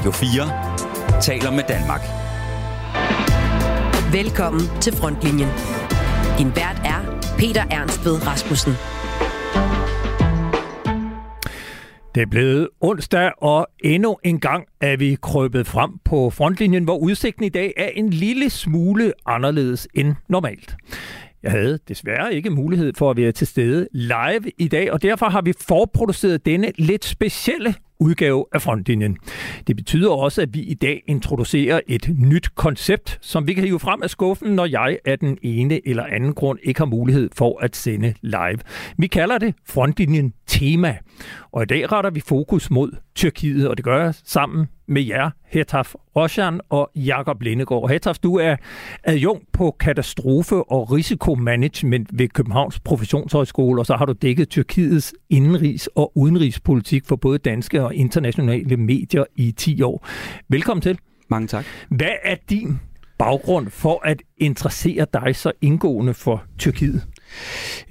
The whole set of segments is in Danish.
Radio 4 taler med Danmark. Velkommen til Frontlinjen. Din vært er Peter Ernst ved Rasmussen. Det er blevet onsdag, og endnu en gang er vi krøbet frem på frontlinjen, hvor udsigten i dag er en lille smule anderledes end normalt. Jeg havde desværre ikke mulighed for at være til stede live i dag, og derfor har vi forproduceret denne lidt specielle udgave af frontlinjen. Det betyder også, at vi i dag introducerer et nyt koncept, som vi kan hive frem af skuffen, når jeg af den ene eller anden grund ikke har mulighed for at sende live. Vi kalder det frontlinjen tema, og i dag retter vi fokus mod Tyrkiet, og det gør jeg sammen med jer, Hetaf Roshan og Jakob Lindegård. Hetaf, du er adjunkt på katastrofe- og risikomanagement ved Københavns Professionshøjskole, og så har du dækket Tyrkiets indenrigs- og udenrigspolitik for både danske og internationale medier i 10 år. Velkommen til. Mange tak. Hvad er din baggrund for at interessere dig så indgående for Tyrkiet?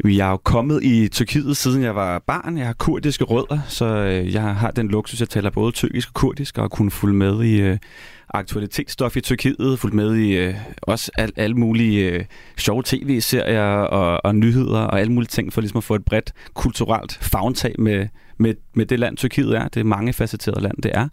Jeg er jo kommet i Tyrkiet, siden jeg var barn. Jeg har kurdiske rødder, så øh, jeg har den luksus, jeg taler både tyrkisk og kurdisk, og har kunnet følge med i øh, aktualitetsstof i Tyrkiet, fulgt med i øh, også al, alle mulige øh, sjove tv-serier og, og nyheder og alle mulige ting, for ligesom at få et bredt kulturelt fagntag med, med, med det land, Tyrkiet er. Det er mange facetteret land, det er.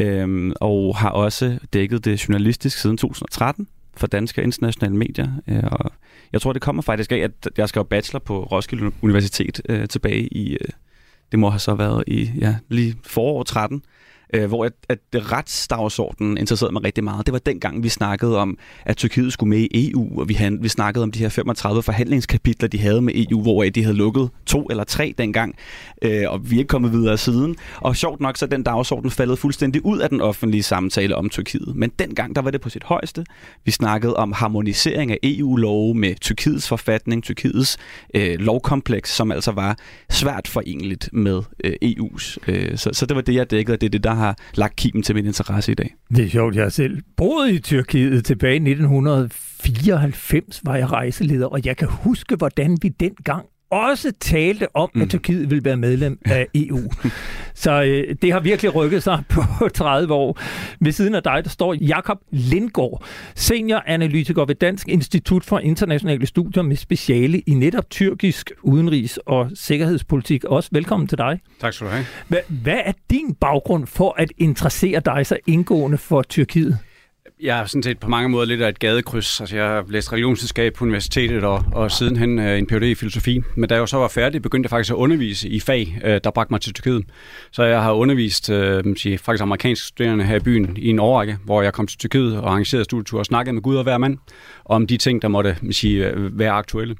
Øhm, og har også dækket det journalistisk siden 2013 for danske og internationale medier. Øh, og jeg tror, det kommer faktisk af, at jeg skrev bachelor på Roskilde Universitet øh, tilbage i, øh, det må have så været i ja, lige forår 13, øh, hvor at, at retsdagsordenen interesserede mig rigtig meget. Det var dengang, vi snakkede om, at Tyrkiet skulle med i EU, og vi, havde, vi snakkede om de her 35 forhandlingskapitler, de havde med EU, hvor de havde lukket to eller tre dengang, øh, og vi er ikke kommet videre siden. Og sjovt nok, så den dagsorden faldet fuldstændig ud af den offentlige samtale om Tyrkiet. Men dengang, der var det på sit højeste. Vi snakkede om harmonisering af EU-love med Tyrkiets forfatning, Tyrkiets øh, lovkompleks, som altså var svært forenligt med øh, EU's. Øh, så, så det var det, jeg dækkede, og det er det, der har lagt kimen til min interesse i dag. Det er sjovt, jeg har selv boet i Tyrkiet tilbage i 1994 var jeg rejseleder, og jeg kan huske, hvordan vi dengang også talte om, mm. at Tyrkiet ville være medlem af EU. Så øh, det har virkelig rykket sig på 30 år. Ved siden af dig, der står Jakob Lindgaard, senioranalytiker ved Dansk Institut for Internationale Studier med speciale i netop tyrkisk udenrigs- og sikkerhedspolitik. Også velkommen til dig. Tak skal du have. Hvad, hvad er din baggrund for at interessere dig så indgående for Tyrkiet? Jeg er sådan set på mange måder lidt af et gadekryds. Altså, jeg har læst religionsvidenskab på universitetet og, og sidenhen øh, en Ph.D. i filosofi. Men da jeg så var færdig, begyndte jeg faktisk at undervise i fag, øh, der bragte mig til Tyrkiet. Så jeg har undervist øh, sige, faktisk amerikanske studerende her i byen i en årrække, hvor jeg kom til Tyrkiet og arrangerede studietur og snakkede med Gud og hver mand om de ting, der måtte sige, øh, være aktuelle.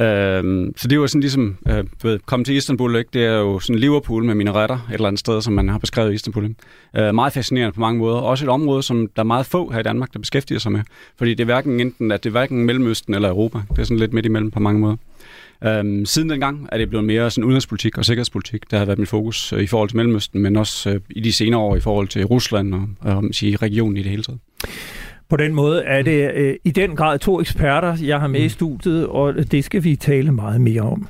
Øh, så det var sådan ligesom, øh, du ved, komme til Istanbul, ikke? det er jo sådan Liverpool med mine retter, et eller andet sted, som man har beskrevet i Istanbul. Øh, meget fascinerende på mange måder. Også et område, som der er meget få her i Danmark, der beskæftiger sig med. Fordi det er hverken enten, at det er hverken Mellemøsten eller Europa. Det er sådan lidt midt imellem på mange måder. Øhm, siden dengang er det blevet mere sådan udenrigspolitik og sikkerhedspolitik, der har været mit fokus øh, i forhold til Mellemøsten, men også øh, i de senere år i forhold til Rusland og, og sige, regionen i det hele taget. På den måde er det øh, i den grad to eksperter, jeg har med i mm. studiet, og det skal vi tale meget mere om.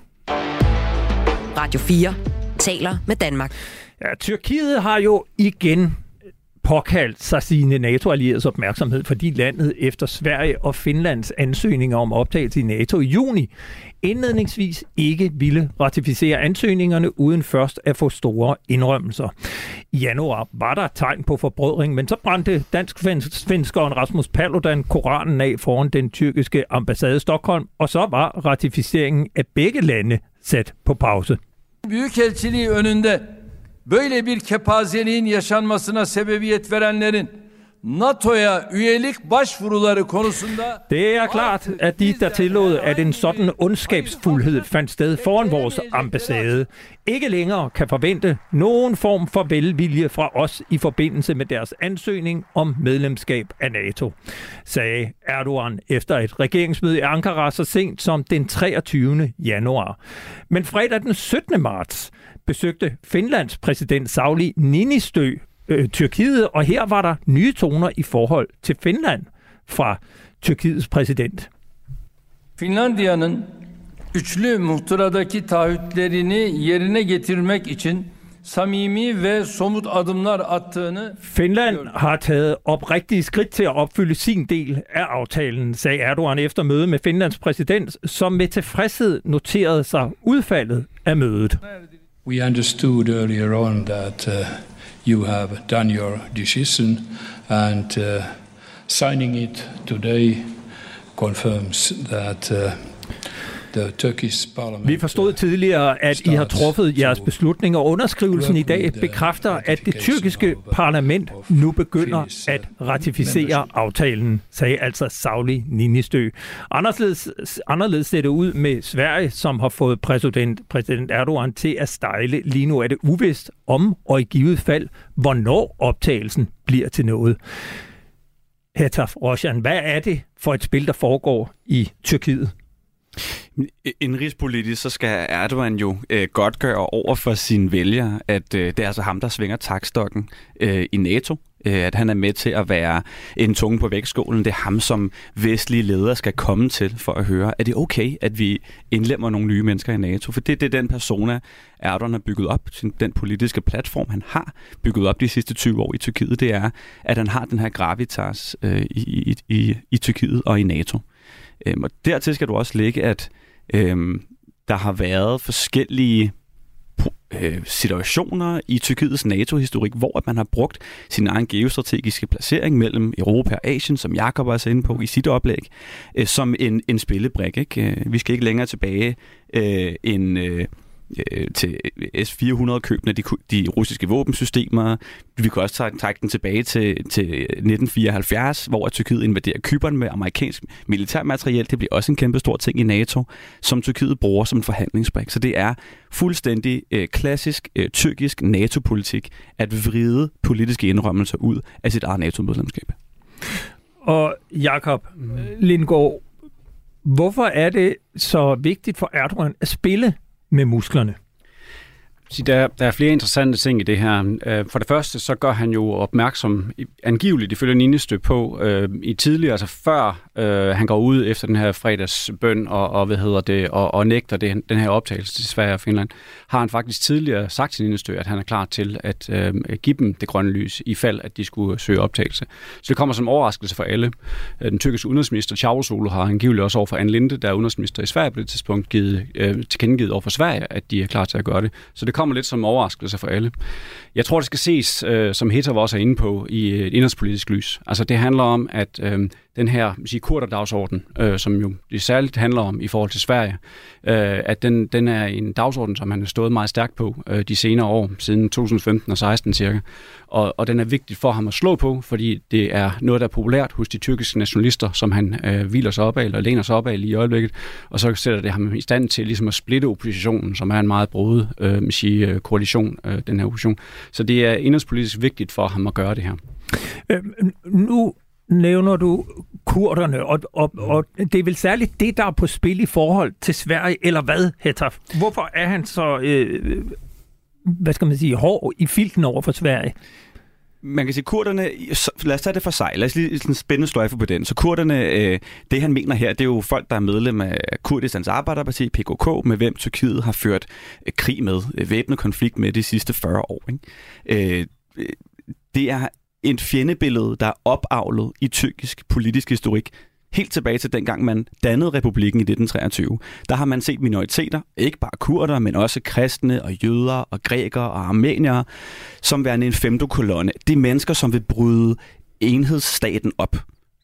Radio 4 taler med Danmark. Ja, Tyrkiet har jo igen påkaldt sig sine NATO-allieredes opmærksomhed, fordi landet efter Sverige og Finlands ansøgninger om optagelse i NATO i juni indledningsvis ikke ville ratificere ansøgningerne uden først at få store indrømmelser. I januar var der tegn på forbrødring, men så brændte dansk-svenskeren Rasmus Paludan Koranen af foran den tyrkiske ambassade i Stockholm, og så var ratificeringen af begge lande sat på pause. Büyükelçiliği önünde böyle bir kepazeliğin yaşanmasına sebebiyet verenlerin NATO'ya üyelik başvuruları konusunda... Det er klart, at de, der tillod, at en sådan ondskabsfuldhed fandt sted foran vores ambassade, ikke længere kan forvente nogen form for velvilje fra os i forbindelse med deres ansøgning om medlemskab af NATO, sagde Erdogan efter et regeringsmøde i Ankara så sent som den 23. januar. Men fredag den 17. marts besøgte Finlands præsident Sauli Ninistö øh, Tyrkiet, og her var der nye toner i forhold til Finland fra Tyrkiets præsident. Finlandiya'nın üçlü muhtıradaki taahhütlerini yerine getirmek için samimi ve somut adımlar attığını Finland har taget oprigtige skridt til at opfylde sin del af aftalen, sagde Erdogan efter møde med Finlands præsident, som med tilfredshed noterede sig udfaldet af mødet. We understood earlier on that uh, you have done your decision, and uh, signing it today confirms that Vi forstod tidligere, at I har truffet jeres beslutning, og underskrivelsen i dag bekræfter, at det tyrkiske parlament nu begynder at ratificere aftalen, sagde altså Sauli Ninistø. Anderledes, anderledes ser det ud med Sverige, som har fået præsident, præsident Erdogan til at stejle. Lige nu er det uvist om og i givet fald, hvornår optagelsen bliver til noget. Hetaf Roshan, hvad er det for et spil, der foregår i Tyrkiet? Indrigspolitisk så skal Erdogan jo øh, godt gøre over for sine vælgere, at øh, det er altså ham, der svinger takstokken øh, i NATO. Øh, at han er med til at være en tunge på vægtskålen. Det er ham, som vestlige ledere skal komme til for at høre, er det okay, at vi indlemmer nogle nye mennesker i NATO? For det, det er den persona, Erdogan har bygget op, den politiske platform, han har bygget op de sidste 20 år i Tyrkiet, det er, at han har den her gravitas øh, i, i, i, i Tyrkiet og i NATO. Øhm, og dertil skal du også lægge, at øhm, der har været forskellige øh, situationer i Tyrkiets NATO-historik, hvor man har brugt sin egen geostrategiske placering mellem Europa og Asien, som Jakob er inde på i sit oplæg, øh, som en, en spillebrik. Ikke? Øh, vi skal ikke længere tilbage øh, end... Øh, øh, til S-400-købene, de, de russiske våbensystemer. Vi kan også trække den tilbage til, til 1974, hvor Tyrkiet invaderer Kypern med amerikansk militærmateriel. Det bliver også en kæmpe stor ting i NATO, som Tyrkiet bruger som en forhandlingsbrik. Så det er fuldstændig øh, klassisk øh, tyrkisk NATO-politik at vride politiske indrømmelser ud af sit eget NATO-medlemskab. Og Jakob Lindgaard, hvorfor er det så vigtigt for Erdogan at spille med musklerne? Der, der er flere interessante ting i det her. Øh, for det første, så gør han jo opmærksom, angiveligt ifølge Ninestø på, øh, i tidligere, altså før øh, han går ud efter den her fredagsbøn og, og hvad hedder det, og, og nægter det, den her optagelse til Sverige og Finland, har han faktisk tidligere sagt til Ninestø, at han er klar til at øh, give dem det grønne lys, i fald at de skulle søge optagelse. Så det kommer som overraskelse for alle. Øh, den tyrkiske udenrigsminister Çavuşoğlu har angiveligt også over for Anne Linde, der er udenrigsminister i Sverige på det tidspunkt, givet, øh, tilkendegivet over for Sverige, at de er klar til at gøre det. Så det kommer lidt som overraskelse for alle. Jeg tror, det skal ses, øh, som Hitter også er inde på, i et inderspolitisk lys. Altså det handler om, at øh, den her sige, kurderdagsorden, øh, som jo det særligt handler om i forhold til Sverige, øh, at den, den er en dagsorden, som han har stået meget stærkt på øh, de senere år, siden 2015 og 16 cirka. Og, og den er vigtig for ham at slå på, fordi det er noget, der er populært hos de tyrkiske nationalister, som han øh, hviler sig op af, eller læner sig op af lige i øjeblikket. Og så sætter det ham i stand til ligesom at splitte oppositionen, som er en meget broet øh, sige, øh, koalition, øh, den her opposition. Så det er indrigspolitisk vigtigt for ham at gøre det her. Øh, nu nævner du kurderne, og, og, og det er vel særligt det, der er på spil i forhold til Sverige, eller hvad, Hetaf? Hvorfor er han så, øh, hvad skal man sige, hård i filten over for Sverige? man kan sige, kurderne, lad os tage det for sig, lad os lige sådan spænde sløjfe på den. Så kurderne, øh, det han mener her, det er jo folk, der er medlem af Kurdistans Arbejderparti, PKK, med hvem Tyrkiet har ført øh, krig med, øh, væbnet konflikt med de sidste 40 år. Ikke? Øh, det er et fjendebillede, der er opavlet i tyrkisk politisk historik helt tilbage til dengang man dannede republikken i 1923. Der har man set minoriteter, ikke bare kurder, men også kristne og jøder og grækere og armeniere, som værende en femtekolonne. Det er mennesker, som vil bryde enhedsstaten op.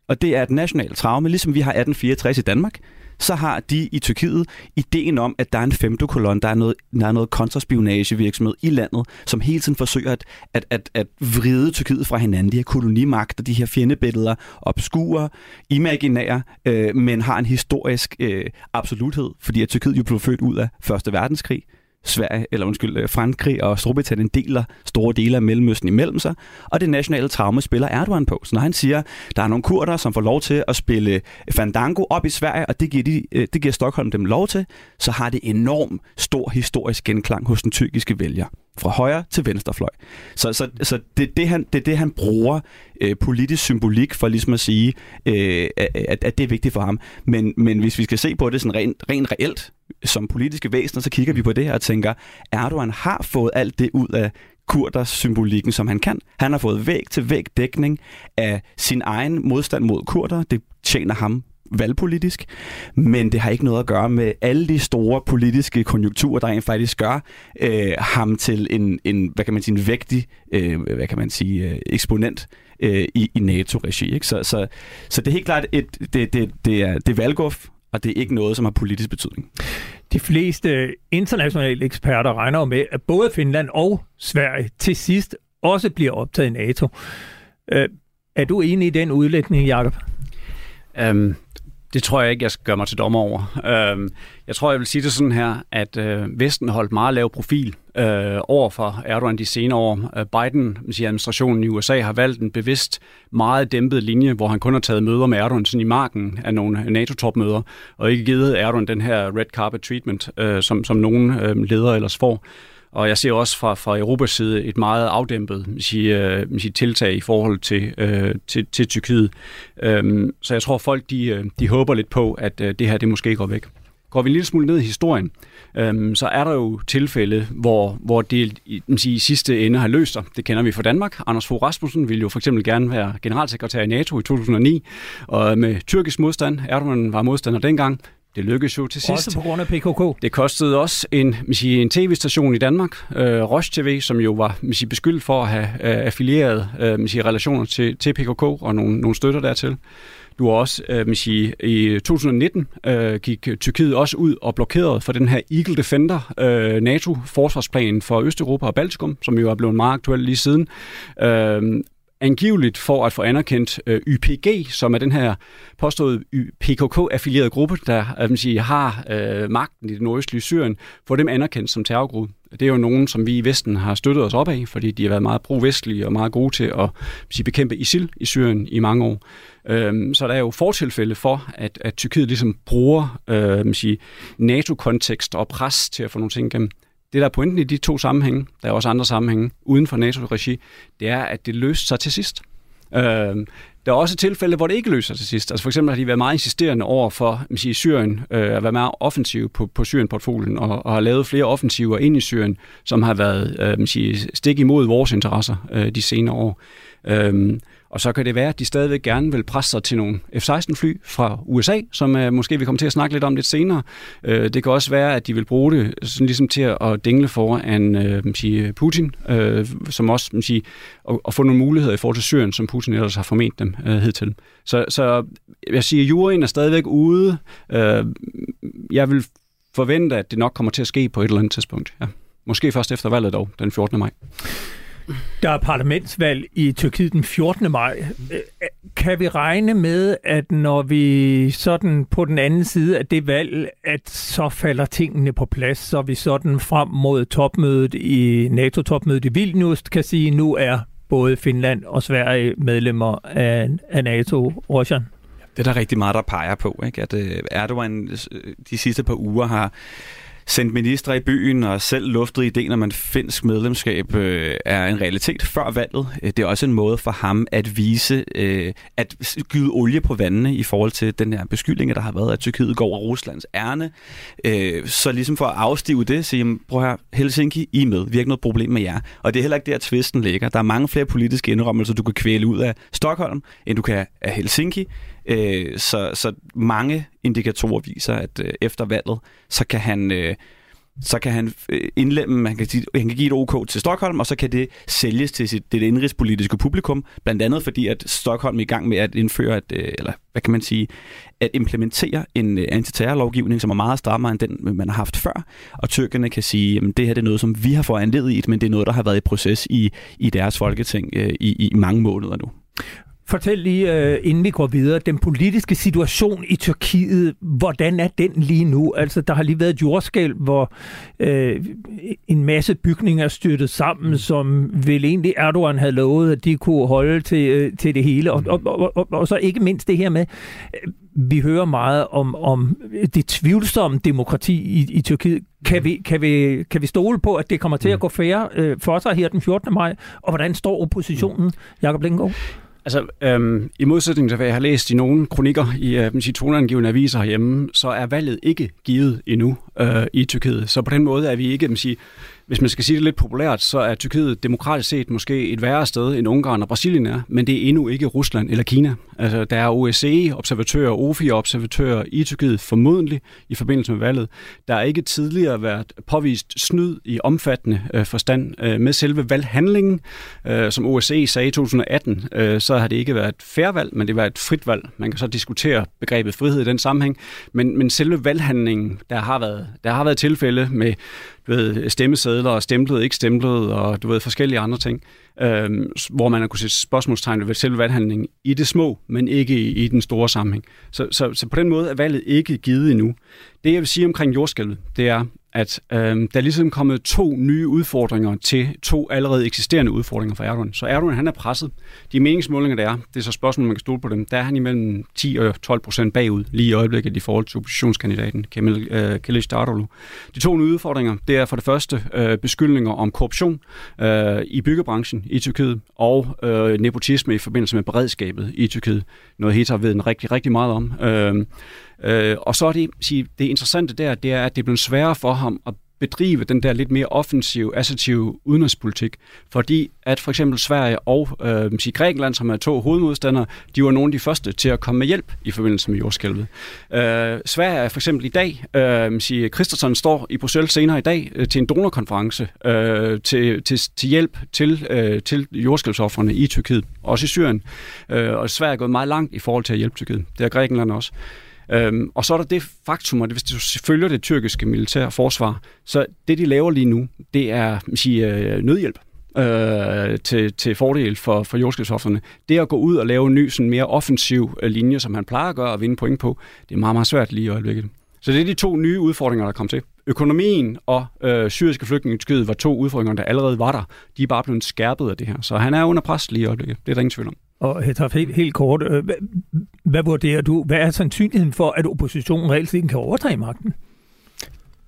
Og det er et nationalt traume, ligesom vi har 1864 i Danmark så har de i Tyrkiet ideen om, at der er en femte kolon, der er noget, der er noget kontraspionagevirksomhed i landet, som hele tiden forsøger at, at, at, at vride Tyrkiet fra hinanden. De her kolonimagter, de her fjendebilleder, obskure, imaginære, øh, men har en historisk øh, absoluthed, fordi at Tyrkiet jo blev født ud af Første Verdenskrig. Sverige, eller undskyld, øh, Frankrig og Storbritannien deler store dele af Mellemøsten imellem sig, og det nationale traume spiller Erdogan på. Så når han siger, der er nogle kurder, som får lov til at spille Fandango op i Sverige, og det giver, de, øh, det giver Stockholm dem lov til, så har det enorm stor historisk genklang hos den tyrkiske vælger fra højre til venstrefløj. Så, så, så det, det, han, det er det, han bruger øh, politisk symbolik for ligesom at sige, øh, at, at det er vigtigt for ham. Men, men hvis vi skal se på det sådan rent, rent reelt, som politiske væsener, så kigger vi på det her og tænker, Erdogan har fået alt det ud af kurders symbolikken, som han kan. Han har fået væg til væg dækning af sin egen modstand mod kurder. Det tjener ham valgpolitisk, men det har ikke noget at gøre med alle de store politiske konjunkturer, der rent faktisk gør øh, ham til en, en, hvad kan man sige, en vægtig, øh, hvad kan man sige, øh, eksponent øh, i, i NATO-regi. Ikke? Så, så, så det er helt klart, et, det, det, det, er, det er valguf, og det er ikke noget, som har politisk betydning. De fleste internationale eksperter regner med, at både Finland og Sverige til sidst også bliver optaget i NATO. Øh, er du enig i den udlægning, Jakob? Um, øhm, det tror jeg ikke, jeg skal gøre mig til dommer over. Øh, jeg tror, jeg vil sige det sådan her, at øh, Vesten holdt meget lav profil øh, over for Erdogan de senere år. Øh, Biden-administrationen i USA har valgt en bevidst meget dæmpet linje, hvor han kun har taget møder med Erdogan sådan i marken af nogle NATO-topmøder, og ikke givet Erdogan den her red carpet treatment, øh, som, som nogle øh, ledere ellers får. Og jeg ser også fra, fra Europas side et meget afdæmpet sige, uh, sige, tiltag i forhold til, øh, til, til Tyrkiet. Øhm, så jeg tror, folk de, øh, de håber lidt på, at øh, det her det måske går væk. Går vi en lille smule ned i historien, øhm, så er der jo tilfælde, hvor, hvor det i, sige, i sidste ende har løst sig. Det kender vi fra Danmark. Anders Fogh Rasmussen ville jo for eksempel gerne være generalsekretær i NATO i 2009, og med tyrkisk modstand, Erdogan var modstander dengang, det lykkedes jo til sidst. Også på grund af PKK. Det kostede også en, sige, en tv-station i Danmark, øh, Roche TV, som jo var sige, beskyldt for at have øh, affilieret øh, sige, relationer til, til PKK og nogle, nogle støtter dertil. Du har også, øh, sige, i 2019 øh, gik Tyrkiet også ud og blokerede for den her Eagle Defender øh, NATO-forsvarsplan for Østeuropa og Baltikum, som jo er blevet meget aktuel lige siden. Øh, angiveligt for at få anerkendt øh, YPG, som er den her påståede PKK-affilierede gruppe, der øh, man sige, har øh, magten i det nordøstlige Syrien, få dem anerkendt som terrorgruppe. Det er jo nogen, som vi i Vesten har støttet os op af, fordi de har været meget pro-vestlige og meget gode til at sige, bekæmpe ISIL i Syrien i mange år. Øhm, så der er jo fortilfælde for, at, at Tyrkiet ligesom bruger øh, sige, NATO-kontekst og pres til at få nogle ting igennem. Det, der er pointen i de to sammenhænge, der er også andre sammenhænge uden for NATO-regi, det er, at det løste sig til sidst. Øh, der er også tilfælde, hvor det ikke løser sig til sidst. Altså for eksempel har de været meget insisterende over for sige, Syrien, øh, at være meget offensiv på, på Syrien-portfolien, og, og har lavet flere offensiver ind i Syrien, som har været øh, sige, stik imod vores interesser øh, de senere år. Øh, og så kan det være, at de stadigvæk gerne vil presse sig til nogle F-16-fly fra USA, som uh, måske vi kommer til at snakke lidt om lidt senere. Uh, det kan også være, at de vil bruge det sådan ligesom til at dingle foran uh, sige, Putin, uh, som også man sige, at, at få nogle muligheder i forhold til Syrien, som Putin ellers har forment dem uh, hidtil. Så, så jeg siger, at juryen er stadigvæk ude. Uh, jeg vil forvente, at det nok kommer til at ske på et eller andet tidspunkt. Ja. Måske først efter valget dog, den 14. maj. Der er parlamentsvalg i Tyrkiet den 14. maj. Øh, kan vi regne med, at når vi sådan på den anden side af det valg, at så falder tingene på plads, så vi sådan frem mod topmødet i NATO-topmødet i Vilnius kan sige, at nu er både Finland og Sverige medlemmer af, af NATO. Roshan? Det er der rigtig meget, der peger på, ikke? at øh, Erdogan øh, de sidste par uger har sendt ministre i byen og selv luftet ideen om, at finsk medlemskab øh, er en realitet før valget. Øh, det er også en måde for ham at vise, øh, at gyde olie på vandene i forhold til den her beskyldning, der har været, at Tyrkiet går over Ruslands ærne. Øh, så ligesom for at afstive det, sige, prøv her, Helsinki, I med. Vi har ikke noget problem med jer. Og det er heller ikke der, tvisten ligger. Der er mange flere politiske indrømmelser, du kan kvæle ud af Stockholm, end du kan af Helsinki. Øh, så, så mange indikatorer viser, at øh, efter valget, så kan han... Øh, så kan han øh, indlemme, man kan, sige, han kan give et OK til Stockholm, og så kan det sælges til sit, det indrigspolitiske publikum, blandt andet fordi, at Stockholm er i gang med at indføre, at, øh, eller hvad kan man sige, at implementere en øh, antiterrorlovgivning, som er meget strammere end den, man har haft før, og tyrkerne kan sige, at det her det er noget, som vi har foranledet i, men det er noget, der har været i proces i, i deres folketing i, i mange måneder nu. Fortæl lige, uh, inden vi går videre, den politiske situation i Tyrkiet, hvordan er den lige nu? Altså, der har lige været et jordskælv, hvor uh, en masse bygninger er styrtet sammen, mm. som vel egentlig Erdogan havde lovet, at de kunne holde til, uh, til det hele. Og, og, og, og, og så ikke mindst det her med, uh, vi hører meget om, om det tvivlsomme demokrati i, i Tyrkiet. Kan mm. vi, kan, vi, kan vi stole på, at det kommer til at mm. gå færre uh, for sig her den 14. maj? Og hvordan står oppositionen, Jakob Lingaard? Altså, øhm, i modsætning til hvad jeg har læst i nogle kronikker i øh, sige, toneangivende aviser herhjemme, så er valget ikke givet endnu øh, i Tyrkiet. Så på den måde er vi ikke, man sige, hvis man skal sige det lidt populært, så er Tyrkiet demokratisk set måske et værre sted end Ungarn og Brasilien er, men det er endnu ikke Rusland eller Kina. Altså, der er OSCE-observatører, OFI-observatører i Tyrkiet formodentlig i forbindelse med valget. Der er ikke tidligere været påvist snyd i omfattende øh, forstand øh, med selve valghandlingen. Øh, som OSCE sagde i 2018, øh, så har det ikke været et færvalg, valg, men det var et frit valg. Man kan så diskutere begrebet frihed i den sammenhæng, men, men selve valghandlingen, der har været, der har været tilfælde med du ved, stemmesedler og stemplet, ikke stemplet, og du ved, forskellige andre ting, øh, hvor man har kunne sætte spørgsmålstegn ved selve valghandlingen i det små, men ikke i, i den store sammenhæng. Så, så, så på den måde er valget ikke givet endnu. Det jeg vil sige omkring jordskælvet, det er, at øh, der er ligesom kommet to nye udfordringer til to allerede eksisterende udfordringer for Erdogan. Så Erdogan han er presset. De meningsmålinger, der er, det er så spørgsmålet, man kan stole på dem, der er han imellem 10 og 12 procent bagud, lige i øjeblikket i forhold til oppositionskandidaten Kemal øh, Kılıç Darulu. De to nye udfordringer, det er for det første øh, beskyldninger om korruption øh, i byggebranchen i Tyrkiet, og øh, nepotisme i forbindelse med beredskabet i Tyrkiet. Noget Heter ved en rigtig, rigtig meget om. Øh, Øh, og så er det, sige, det interessante der, det er, at det er blevet sværere for ham at bedrive den der lidt mere offensive, assertive udenrigspolitik, fordi at for eksempel Sverige og øh, sige Grækenland, som er to hovedmodstandere, de var nogle af de første til at komme med hjælp i forbindelse med jordskælvet. Øh, Sverige er for eksempel i dag, øh, sige, Christensen står i Bruxelles senere i dag øh, til en donorkonference øh, til, til, til hjælp til, øh, til jordskælvsoffrene i Tyrkiet, også i Syrien. Øh, og Sverige er gået meget langt i forhold til at hjælpe Tyrkiet. Det er Grækenland også. Øhm, og så er der det faktum, at hvis du følger det tyrkiske militære forsvar, så det, de laver lige nu, det er sige, øh, nødhjælp øh, til, til fordel for, for jordskælvsofferne. Det at gå ud og lave en ny, sådan mere offensiv øh, linje, som han plejer at gøre og vinde point på, det er meget, meget svært lige i øjeblikket. Så det er de to nye udfordringer, der kom til. Økonomien og øh, syriske flygtninge var to udfordringer, der allerede var der. De er bare blevet skærpet af det her. Så han er under pres lige i øjeblikket. Det er der ingen tvivl om. Og øh, Hetaf, helt, helt kort, øh, hvad, hvad vurderer du? Hvad er sandsynligheden for, at oppositionen reelt set kan overtage magten?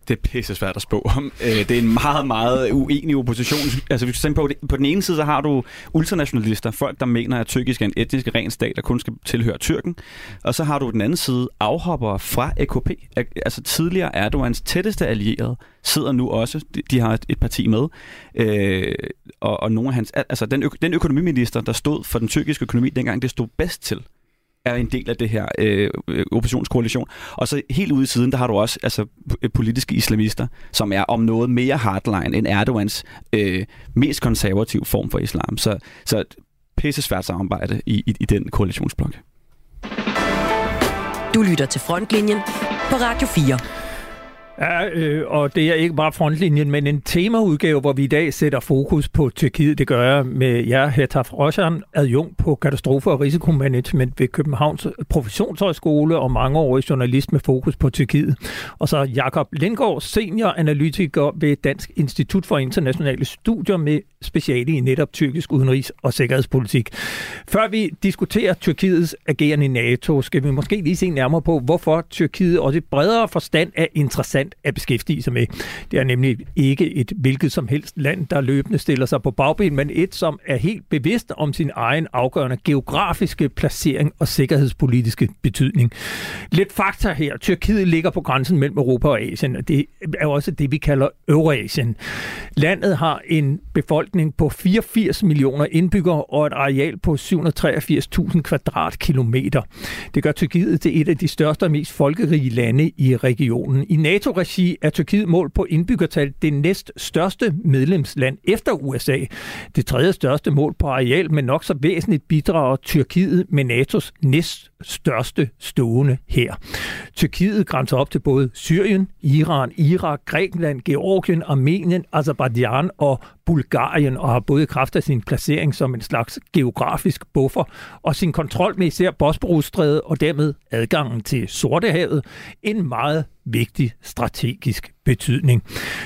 Det er pisse svært at spå om. Øh, det er en meget, meget uenig opposition. Altså, hvis du tænker på, på den ene side, så har du ultranationalister, folk, der mener, at tyrkisk er en etnisk ren stat, der kun skal tilhøre Tyrken. Og så har du den anden side afhopper fra AKP. Altså tidligere Erdogans tætteste allierede sidder nu også, de har et parti med, øh, og, og nogle af hans, altså den, ø- den økonomiminister, der stod for den tyrkiske økonomi dengang, det stod bedst til, er en del af det her øh, øh, oppositionskoalition. Og så helt ude i siden, der har du også altså, politiske islamister, som er om noget mere hardline end Erdogans øh, mest konservative form for islam. Så, så pisse svært samarbejde i, i, i den koalitionsblok. Du lytter til Frontlinjen på Radio 4. Ja, øh, og det er ikke bare frontlinjen, men en temaudgave, hvor vi i dag sætter fokus på Tyrkiet. Det gør jeg med jer, Hetaf Roshan, adjunkt på katastrofe- og risikomanagement ved Københavns Professionshøjskole og mangeårig journalist med fokus på Tyrkiet. Og så Jakob Lindgaard, senior analytiker ved Dansk Institut for Internationale Studier med speciale i netop tyrkisk udenrigs- og sikkerhedspolitik. Før vi diskuterer Tyrkiets agerende i NATO, skal vi måske lige se nærmere på, hvorfor Tyrkiet også i bredere forstand er interessant at beskæftige sig med. Det er nemlig ikke et hvilket som helst land, der løbende stiller sig på bagben, men et, som er helt bevidst om sin egen afgørende geografiske placering og sikkerhedspolitiske betydning. Lidt fakta her. Tyrkiet ligger på grænsen mellem Europa og Asien, og det er også det, vi kalder Eurasien. Landet har en befolkning på 84 millioner indbyggere og et areal på 783.000 kvadratkilometer. Det gør Tyrkiet til et af de største og mest folkerige lande i regionen. I NATO-regi er Tyrkiet mål på indbyggertal det næst største medlemsland efter USA. Det tredje største mål på areal, men nok så væsentligt bidrager Tyrkiet med NATO's næst største stående her. Tyrkiet grænser op til både Syrien, Iran, Irak, Grækenland, Georgien, Armenien, Azerbaijan og Bulgarien og har både kraft af sin placering som en slags geografisk buffer og sin kontrol med især Bosporusstrædet og dermed adgangen til Sortehavet en meget vigtig strategisk betydning.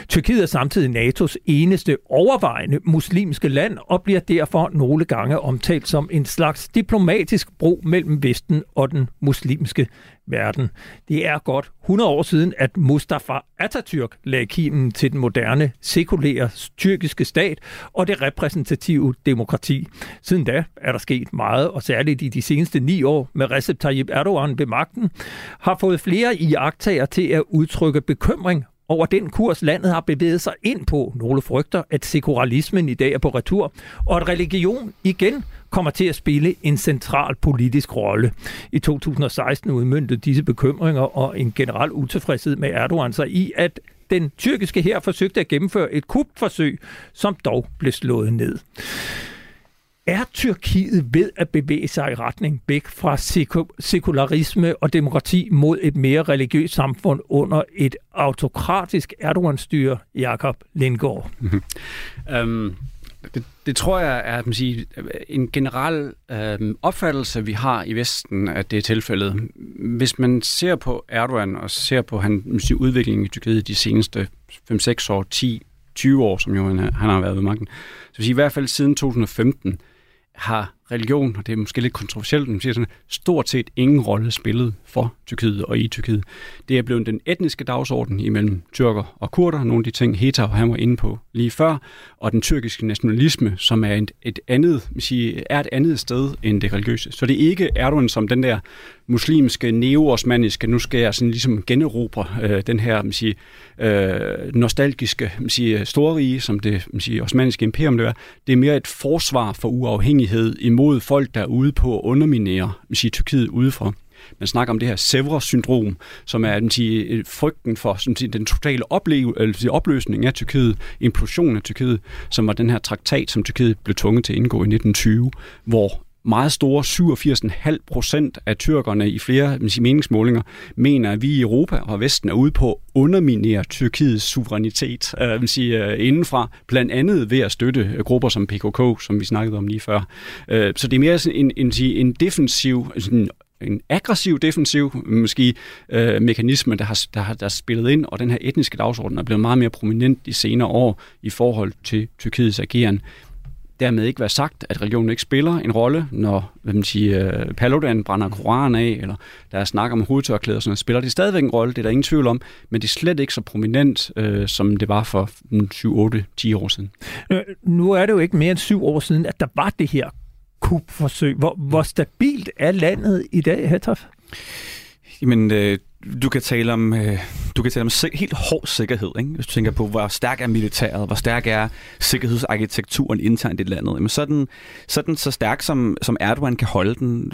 Tyrkiet er samtidig NATO's eneste overvejende muslimske land og bliver derfor nogle gange omtalt som en slags diplomatisk bro mellem Vesten og den muslimske verden. Det er godt 100 år siden, at Mustafa Atatürk lagde kimen til den moderne, sekulære tyrkiske stat og det repræsentative demokrati. Siden da er der sket meget, og særligt i de seneste ni år med Recep Tayyip Erdogan ved magten, har fået flere iagtager til at udtrykke bekymring over den kurs, landet har bevæget sig ind på. Nogle frygter, at sekularismen i dag er på retur, og at religion igen kommer til at spille en central politisk rolle. I 2016 udmyndte disse bekymringer og en generel utilfredshed med Erdogan sig i, at den tyrkiske her forsøgte at gennemføre et kupforsøg, som dog blev slået ned. Er Tyrkiet ved at bevæge sig i retning væk fra sekularisme og demokrati mod et mere religiøst samfund under et autokratisk Erdogan-styre, Jakob Lindgaard? um, det, det tror jeg er at man siger, en generel øh, opfattelse, vi har i Vesten, at det er tilfældet. Hvis man ser på Erdogan og ser på han, siger, udviklingen i Tyrkiet de seneste 5-6 år, 10 20 år, som jo han, han har været ved magten. Så vil sige, i hvert fald siden 2015, har religion, og det er måske lidt kontroversielt, men siger sådan, stort set ingen rolle spillet for Tyrkiet og i Tyrkiet. Det er blevet den etniske dagsorden imellem tyrker og kurder, nogle af de ting, Heta og han var inde på lige før, og den tyrkiske nationalisme, som er et, et andet, sige, er et andet sted end det religiøse. Så det er ikke Erdogan som den der muslimske, neo-osmaniske, nu skal jeg sådan ligesom generobre øh, den her man siger, øh, nostalgiske man siger, storrige, som det man siger, osmaniske imperium det er. Det er mere et forsvar for uafhængighed imod folk, der er ude på at underminere man siger, Tyrkiet udefra. Man snakker om det her Sevres-syndrom, som er man siger, frygten for som siger, den totale opleve, eller opløsning af Tyrkiet, implosion af Tyrkiet, som var den her traktat, som Tyrkiet blev tvunget til at indgå i 1920, hvor meget store 87,5 procent af tyrkerne i flere meningsmålinger mener, at vi i Europa og Vesten er ude på at underminere Tyrkiets suverænitet øh, vil sige, øh, indenfra, blandt andet ved at støtte grupper som PKK, som vi snakkede om lige før. Øh, så det er mere en, en, en, en defensiv, sådan en aggressiv defensiv måske øh, mekanisme, der har, der, har, der har spillet ind, og den her etniske dagsorden er blevet meget mere prominent de senere år i forhold til Tyrkiets ageren. Dermed ikke være sagt, at religionen ikke spiller en rolle, når hvad man siger, uh, Paludan brænder Koranen af, eller der er snak om hovedtørklæder og sådan noget, spiller det stadigvæk en rolle, det er der ingen tvivl om, men det er slet ikke så prominent, øh, som det var for 7, 8, 10 år siden. Øh, nu er det jo ikke mere end 7 år siden, at der var det her kupforsøg. Hvor, hvor stabilt er landet i dag, Hattof? Jamen, øh, du kan tale om, øh, du kan tale om helt hård sikkerhed, ikke? hvis du tænker på, hvor stærk er militæret, hvor stærk er sikkerhedsarkitekturen internt i landet. Jamen, så, er den, så er den så stærk, som, som Erdogan kan holde den.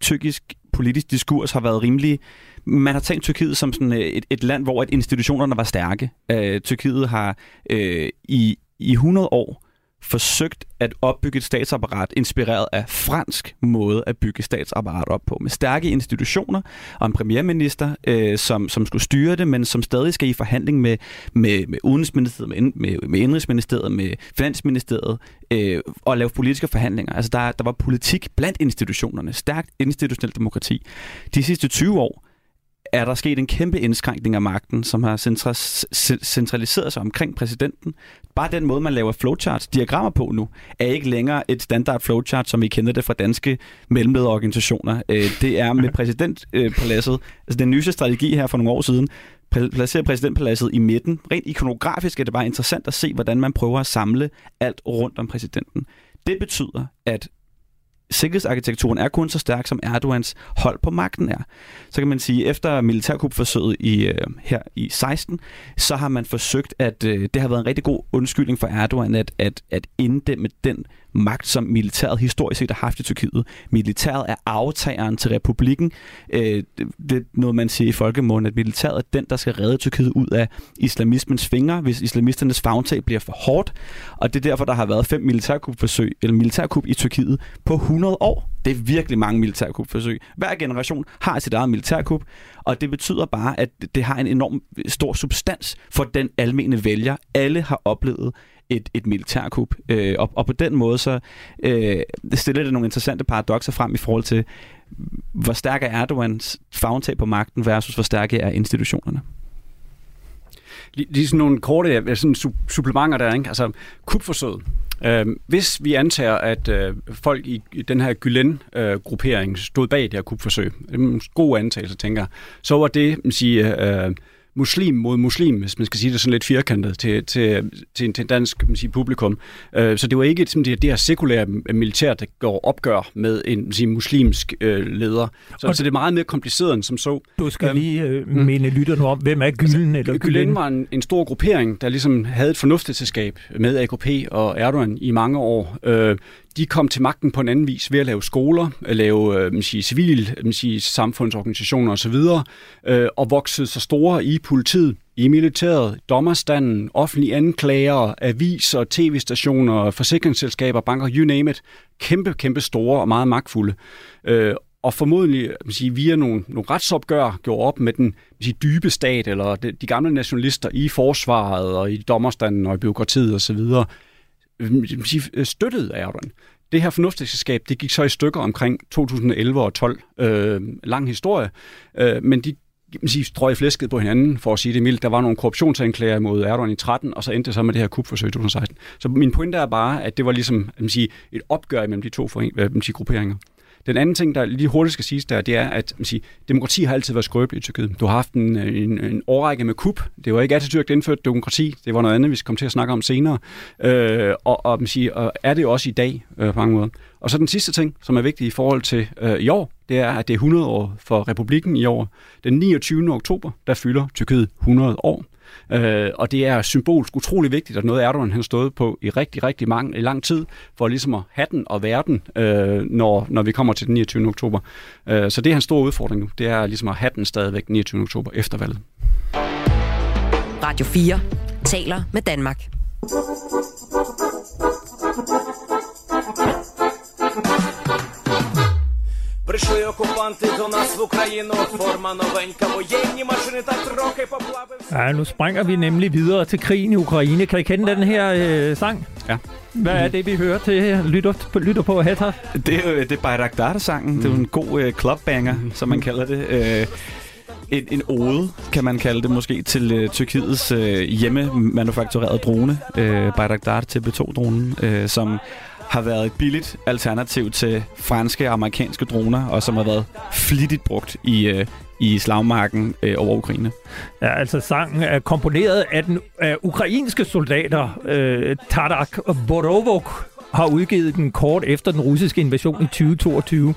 Tyrkisk politisk diskurs har været rimelig... Man har tænkt Tyrkiet som sådan øh, et, et land, hvor at institutionerne var stærke. Øh, Tyrkiet har øh, i, i 100 år forsøgt at opbygge et statsapparat inspireret af fransk måde at bygge statsapparat op på, med stærke institutioner og en premierminister, øh, som, som skulle styre det, men som stadig skal i forhandling med, med, med Udenrigsministeriet, med, med, med Indrigsministeriet, med Finansministeriet øh, og lave politiske forhandlinger. Altså der, der var politik blandt institutionerne, stærkt institutionelt demokrati. De sidste 20 år er der sket en kæmpe indskrænkning af magten, som har centraliseret sig omkring præsidenten. Bare den måde, man laver flowcharts, diagrammer på nu, er ikke længere et standard flowchart, som vi kender det fra danske mellemlederorganisationer. Øh, det er med præsidentpaladset, altså den nye strategi her for nogle år siden, placerer præsidentpaladset i midten. Rent ikonografisk er det bare interessant at se, hvordan man prøver at samle alt rundt om præsidenten. Det betyder, at sikkerhedsarkitekturen er kun så stærk, som Erdogans hold på magten er. Så kan man sige, at efter militærkupforsøget i, øh, her i 16, så har man forsøgt, at øh, det har været en rigtig god undskyldning for Erdogan, at, at, at inddæmme den magt, som militæret historisk set har haft i Tyrkiet. Militæret er aftageren til republikken. Øh, det er noget, man siger i folkemunden, at militæret er den, der skal redde Tyrkiet ud af islamismens fingre, hvis islamisternes fagntag bliver for hårdt. Og det er derfor, der har været fem militærkupforsøg, eller militærkup i Tyrkiet på 100 år. Det er virkelig mange militærkupforsøg. Hver generation har sit eget militærkup, og det betyder bare, at det har en enorm stor substans for den almene vælger. Alle har oplevet et, et militærkup. Øh, og, og på den måde så øh, stiller det nogle interessante paradoxer frem i forhold til, hvor stærk er Erdogans fagtag på magten versus hvor stærke er institutionerne. Lige sådan nogle korte sådan supplementer der, ikke? Altså, kupforsøget Øh, hvis vi antager, at øh, folk i, i den her Gülen-gruppering øh, stod bag det her kupforsøg, det er en god antagelse, tænker så var det, man siger, øh, muslim mod muslim, hvis man skal sige det sådan lidt firkantet til, til, til en, til dansk man sige, publikum. Øh, så det var ikke sådan, det, det her sekulære militær, der går opgør med en man sige, muslimsk øh, leder. Så, så det er meget mere kompliceret end som så. Du skal øhm, lige øh, mm. minde lytterne om, hvem er Gylen? Altså, eller Gylen var en, en stor gruppering, der ligesom havde et fornuftsselskab med AKP og Erdogan i mange år. Øh, de kom til magten på en anden vis ved at lave skoler, at lave øh, sige, civil man sige, samfundsorganisationer osv., øh, og voksede så store i politiet, i militæret, dommerstanden, offentlige anklager, aviser, tv-stationer, forsikringsselskaber, banker, you name it. Kæmpe, kæmpe store og meget magtfulde. Øh, og formodentlig man sige, via nogle, nogle retsopgør gjorde op med den man sige, dybe stat, eller de, de gamle nationalister i forsvaret og i dommerstanden og i byråkratiet osv., støttet af Erdogan. Det her fornuftighedsskab, det gik så i stykker omkring 2011 og 12. Øh, lang historie, øh, men de man sige, strøg flæsket på hinanden, for at sige det mildt. Der var nogle korruptionsanklager mod Erdogan i 13, og så endte det så med det her kupforsøg i 2016. Så min pointe er bare, at det var ligesom man sige, et opgør mellem de to for, man sige, grupperinger. Den anden ting, der lige hurtigt skal siges der, det er, at man siger, demokrati har altid været skrøbeligt i Tyrkiet. Du har haft en, en, en årrække med kup. Det var ikke Atatürk, der indførte demokrati. Det var noget andet, vi skal komme til at snakke om senere. Øh, og, og, man siger, og er det også i dag øh, på mange måder. Og så den sidste ting, som er vigtig i forhold til øh, i år, det er, at det er 100 år for republikken i år. Den 29. oktober, der fylder Tyrkiet 100 år. Øh, og det er symbolsk utrolig vigtigt, at noget Erdogan har stået på i rigtig, rigtig mange, i lang tid, for ligesom at have den og være den, øh, når, når vi kommer til den 29. oktober. Øh, så det er en stor udfordring nu. Det er ligesom at have den stadigvæk den 29. oktober efter valget. Radio 4 taler med Danmark. Прийшли окупанти до нас в Україну. Форма новенька, воєнні машини та трохи поплавив. Ja, nu springer vi nemlig videre til krigen i Ukraine. Kan I kende den her øh, sang? Ja. Hvad er det, vi hører til her? Lytter, lytter på Hatter? Det er jo det er Bayraktar-sangen. Mm. Det er jo en god øh, clubbanger, mm. som man kalder det. Øh, en, en ode, kan man kalde det måske, til øh, Tyrkiets øh, hjemmemanufakturerede drone, øh, Bayraktar TB2-dronen, øh, som har været et billigt alternativ til franske og amerikanske droner, og som har været flittigt brugt i, øh, i slagmarken øh, over Ukraine. Ja, altså sangen er komponeret af den af ukrainske soldater, øh, Tarak Borovok, har udgivet den kort efter den russiske invasion i 2022.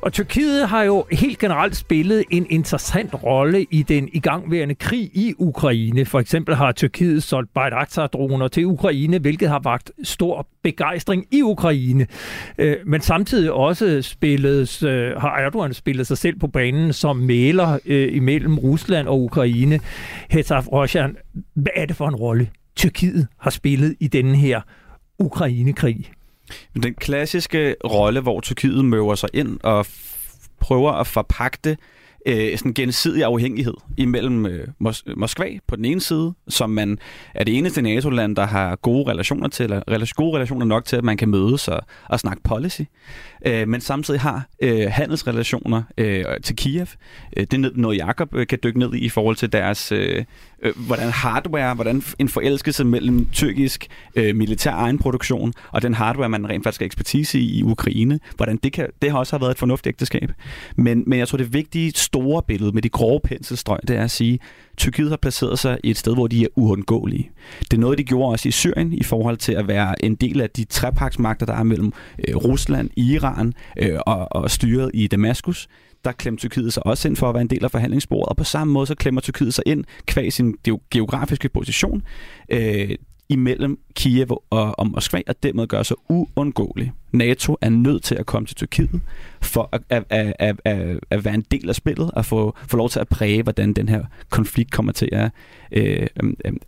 Og Tyrkiet har jo helt generelt spillet en interessant rolle i den igangværende krig i Ukraine. For eksempel har Tyrkiet solgt Bayraktar-droner til Ukraine, hvilket har vagt stor begejstring i Ukraine. Øh, men samtidig også spillet, øh, har Erdogan spillet sig selv på banen som maler øh, imellem Rusland og Ukraine. Hetaf Roshan, hvad er det for en rolle, Tyrkiet har spillet i denne her Ukrainekrig. Den klassiske rolle, hvor Tyrkiet møver sig ind og prøver at forpagte øh, sådan gensidig afhængighed imellem øh, Mos- Moskva på den ene side, som man er det eneste NATO-land, der har gode relationer til, eller gode relationer nok til, at man kan mødes og, og snakke policy, øh, men samtidig har øh, handelsrelationer øh, til Kiev. Øh, det er noget, Jakob øh, kan dykke ned i i forhold til deres, øh, øh, hvordan hardware, hvordan en forelskelse mellem tyrkisk øh, militær egenproduktion og den hardware, man rent faktisk har ekspertise i i Ukraine, hvordan det, kan, det har også har været et fornuftigt ægteskab. Men, men jeg tror, det vigtige store billede med de grove penselstrøg, det er at sige, Tyrkiet har placeret sig i et sted, hvor de er uundgåelige. Det er noget, de gjorde også i Syrien i forhold til at være en del af de trepaksmagter, der er mellem øh, Rusland, Iran øh, og, og styret i Damaskus der klemmer Tyrkiet sig også ind for at være en del af forhandlingsbordet, og på samme måde så klemmer Tyrkiet sig ind kvæg sin geografiske position øh, imellem Kiev og, og Moskva, og dermed gør sig uundgåelig. NATO er nødt til at komme til Tyrkiet for at, at, at, at, at, at være en del af spillet og få, få lov til at præge, hvordan den her konflikt kommer til at, øh,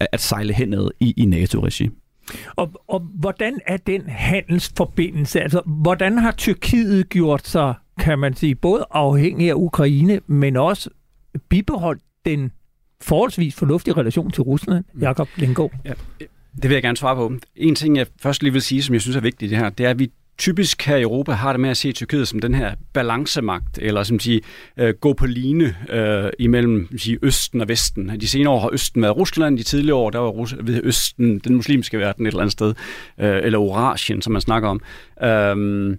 at sejle henad i, i NATO-regi. Og, og hvordan er den handelsforbindelse? Altså, hvordan har Tyrkiet gjort sig, kan man sige, både afhængig af Ukraine, men også bibeholdt den forholdsvis fornuftige relation til Rusland, mm. Jakob Lindgaard? Ja, det vil jeg gerne svare på. En ting, jeg først lige vil sige, som jeg synes er vigtigt i det her, det er, at vi typisk her i Europa har det med at se Tyrkiet som den her balancemagt, eller som sige, øh, gå på line øh, imellem sige, Østen og Vesten. De senere år har Østen været Rusland, de tidligere år der var Rus- ved Østen, den muslimske verden et eller andet sted, øh, eller Eurasien, som man snakker om. Øh,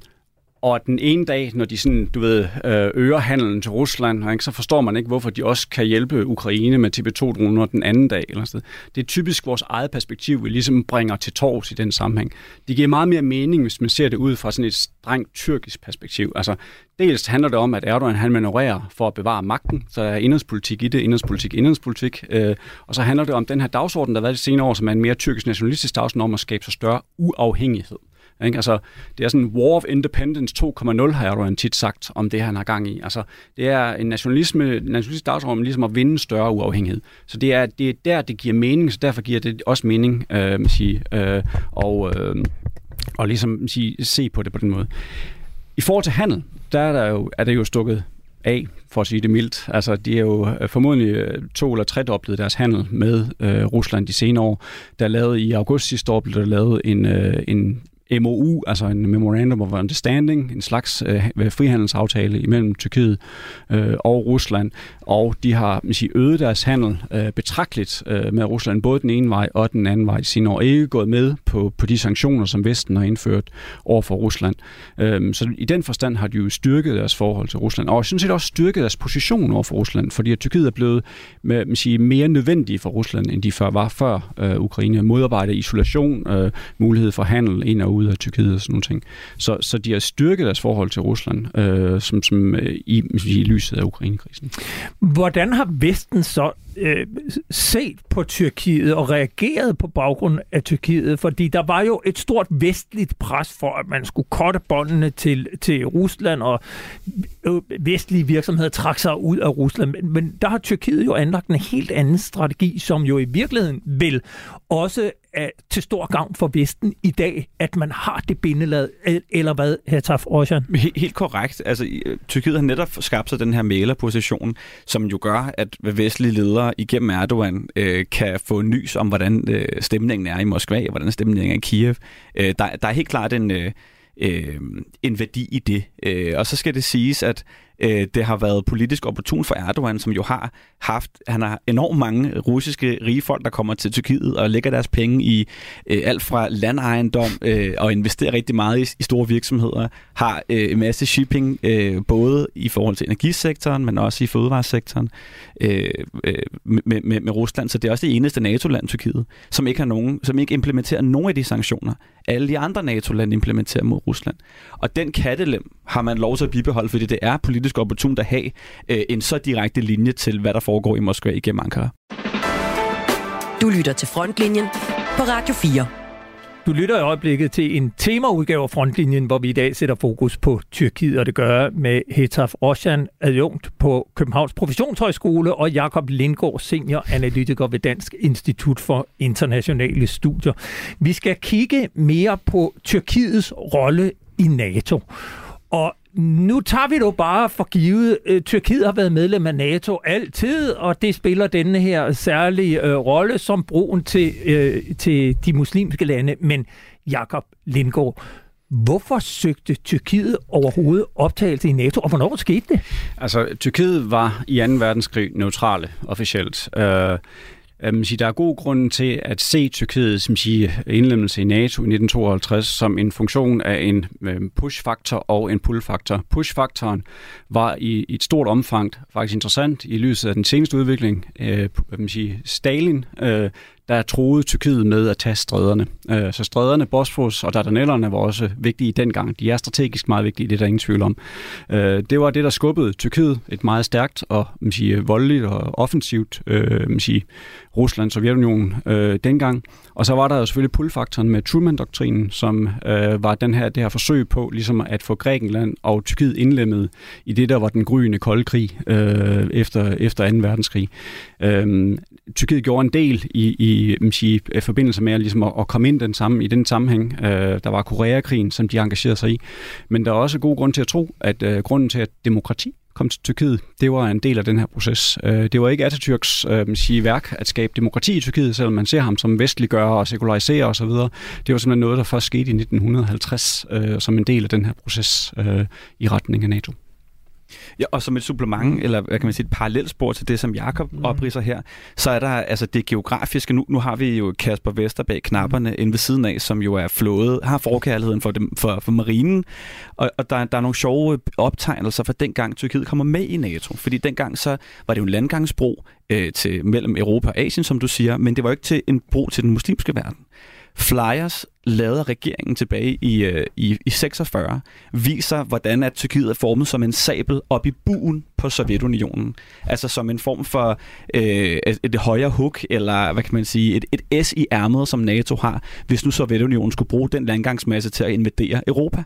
og den ene dag, når de sådan, du ved, øh, øger handelen til Rusland, ikke, så forstår man ikke, hvorfor de også kan hjælpe Ukraine med TB2-droner den anden dag. Eller sådan. Det er typisk vores eget perspektiv, vi ligesom bringer til tors i den sammenhæng. Det giver meget mere mening, hvis man ser det ud fra sådan et strengt tyrkisk perspektiv. Altså, dels handler det om, at Erdogan han manøvrerer for at bevare magten, så der er indrigspolitik i det, indrigspolitik, indrigspolitik. Øh, og så handler det om den her dagsorden, der har været de senere år, som er en mere tyrkisk nationalistisk dagsorden om at skabe så større uafhængighed. Ikke? Altså, det er sådan War of Independence 2.0, har Erdogan tit sagt om det, han har gang i. Altså, det er en nationalisme, nationalistisk dagsorden, ligesom at vinde større uafhængighed. Så det er, det er der, det giver mening, så derfor giver det også mening øh, sige, øh, og, øh, og ligesom sige, se på det på den måde. I forhold til handel, der er, der jo, er det jo stukket af, for at sige det mildt. Altså, de er jo øh, formodentlig øh, to- eller tredoblet deres handel med øh, Rusland de senere år. Der lavede i august sidste år, blev der lavet en, øh, en MOU, altså en Memorandum of Understanding, en slags øh, frihandelsaftale imellem Tyrkiet øh, og Rusland, og de har man siger, øget deres handel øh, betragteligt øh, med Rusland, både den ene vej og den anden vej siden år, ikke gået med på, på de sanktioner, som Vesten har indført over for Rusland. Øh, så i den forstand har de jo styrket deres forhold til Rusland, og sådan set også styrket deres position over for Rusland, fordi at Tyrkiet er blevet med, man siger, mere nødvendige for Rusland, end de før var før øh, Ukraine. Modarbejder isolation, øh, mulighed for handel ind og ud af Tyrkiet og sådan nogle ting. Så, så de har styrket deres forhold til Rusland, øh, som, som øh, i, i lyset af Ukrainekrisen. Hvordan har Vesten så øh, set på Tyrkiet og reageret på baggrund af Tyrkiet? Fordi der var jo et stort vestligt pres for, at man skulle korte båndene til, til Rusland, og øh, vestlige virksomheder trak sig ud af Rusland. Men, men der har Tyrkiet jo anlagt en helt anden strategi, som jo i virkeligheden vil også er til stor gavn for Vesten i dag, at man har det bindelad, eller hvad, Hetaf Roshan? Helt, helt korrekt. Altså, øh, Tyrkiet har netop skabt sig den her mælerposition, som jo gør, at vestlige ledere igennem Erdogan øh, kan få nys om, hvordan øh, stemningen er i Moskva, og hvordan stemningen er i Kiev. Øh, der, der er helt klart en... Øh, øh, en værdi i det. Øh, og så skal det siges, at øh, det har været politisk opportun for Erdogan, som jo har haft, han har enormt mange russiske rige folk, der kommer til Tyrkiet og lægger deres penge i øh, alt fra landejendom øh, og investerer rigtig meget i, i store virksomheder, har øh, en masse shipping, øh, både i forhold til energisektoren, men også i fødevaresektoren øh, øh, med, med, med Rusland. Så det er også det eneste NATO-land, Tyrkiet, som ikke har nogen, som ikke implementerer nogen af de sanktioner. Alle de andre NATO-lande implementerer mod Rusland. Og den kattelem har man lov til at bibeholde, fordi det er politisk opportunt at have øh, en så direkte linje til, hvad der foregår i Moskva igennem Ankara. Du lytter til Frontlinjen på Radio 4. Du lytter i øjeblikket til en temaudgave af Frontlinjen, hvor vi i dag sætter fokus på Tyrkiet, og det gør med Hetaf Roshan, adjunkt på Københavns Professionshøjskole, og Jakob Lindgaard, senior analytiker ved Dansk Institut for Internationale Studier. Vi skal kigge mere på Tyrkiets rolle i NATO. Og nu tager vi det bare for givet. Øh, Tyrkiet har været medlem af NATO altid, og det spiller denne her særlige øh, rolle som broen til, øh, til de muslimske lande. Men Jakob Lindgaard, Hvorfor søgte Tyrkiet overhovedet optagelse i NATO, og hvornår skete det? Altså, Tyrkiet var i 2. verdenskrig neutrale officielt. Øh, Um, sige, der er god grund til at se Tyrkiet som sige, indlemmelse i NATO i 1952 som en funktion af en øh, push-faktor og en pull-faktor. Push-faktoren var i, i et stort omfang faktisk interessant i lyset af den seneste udvikling. Øh, man sige, Stalin øh, der troede Tyrkiet med at tage stræderne. Øh, så stræderne, Bosphorus og Dardanellerne var også vigtige dengang. De er strategisk meget vigtige, det er der ingen tvivl om. Øh, det var det, der skubbede Tyrkiet et meget stærkt og man siger, voldeligt og offensivt øh, man siger, Rusland, Sovjetunionen øh, dengang. Og så var der jo selvfølgelig pull-faktoren med Truman-doktrinen, som øh, var den her, det her forsøg på ligesom at få Grækenland og Tyrkiet indlemmet i det, der var den gryende kolde krig øh, efter, efter 2. verdenskrig. Øh, Tyrkiet gjorde en del i, i sige, øh, forbindelse med at, ligesom at, at komme ind den samme, i den sammenhæng. Øh, der var Koreakrigen, som de engagerede sig i. Men der er også god grund til at tro, at øh, grunden til, at demokrati kom til Tyrkiet, det var en del af den her proces. Øh, det var ikke Atatürks øh, sige, værk at skabe demokrati i Tyrkiet, selvom man ser ham som vestliggør og sekularisere osv. Det var simpelthen noget, der først skete i 1950 øh, som en del af den her proces øh, i retning af NATO. Ja, og som et supplement, eller hvad kan man sige, et parallelspor til det, som Jakob mm. opriser her, så er der altså det geografiske. Nu, nu har vi jo Kasper Vester bag knapperne mm. inde ved siden af, som jo er flået, har forkærligheden for, dem, for, for marinen. Og, og der, der er nogle sjove optegnelser fra dengang Tyrkiet kommer med i NATO. Fordi dengang så var det jo en landgangsbro øh, til, mellem Europa og Asien, som du siger, men det var ikke til en bro til den muslimske verden flyers lavet af regeringen tilbage i, øh, i, i 46 viser, hvordan at Tyrkiet er formet som en sabel op i buen på Sovjetunionen. Altså som en form for øh, et, et højere hook, eller hvad kan man sige, et, et S i ærmet, som NATO har, hvis nu Sovjetunionen skulle bruge den landgangsmasse til at invadere Europa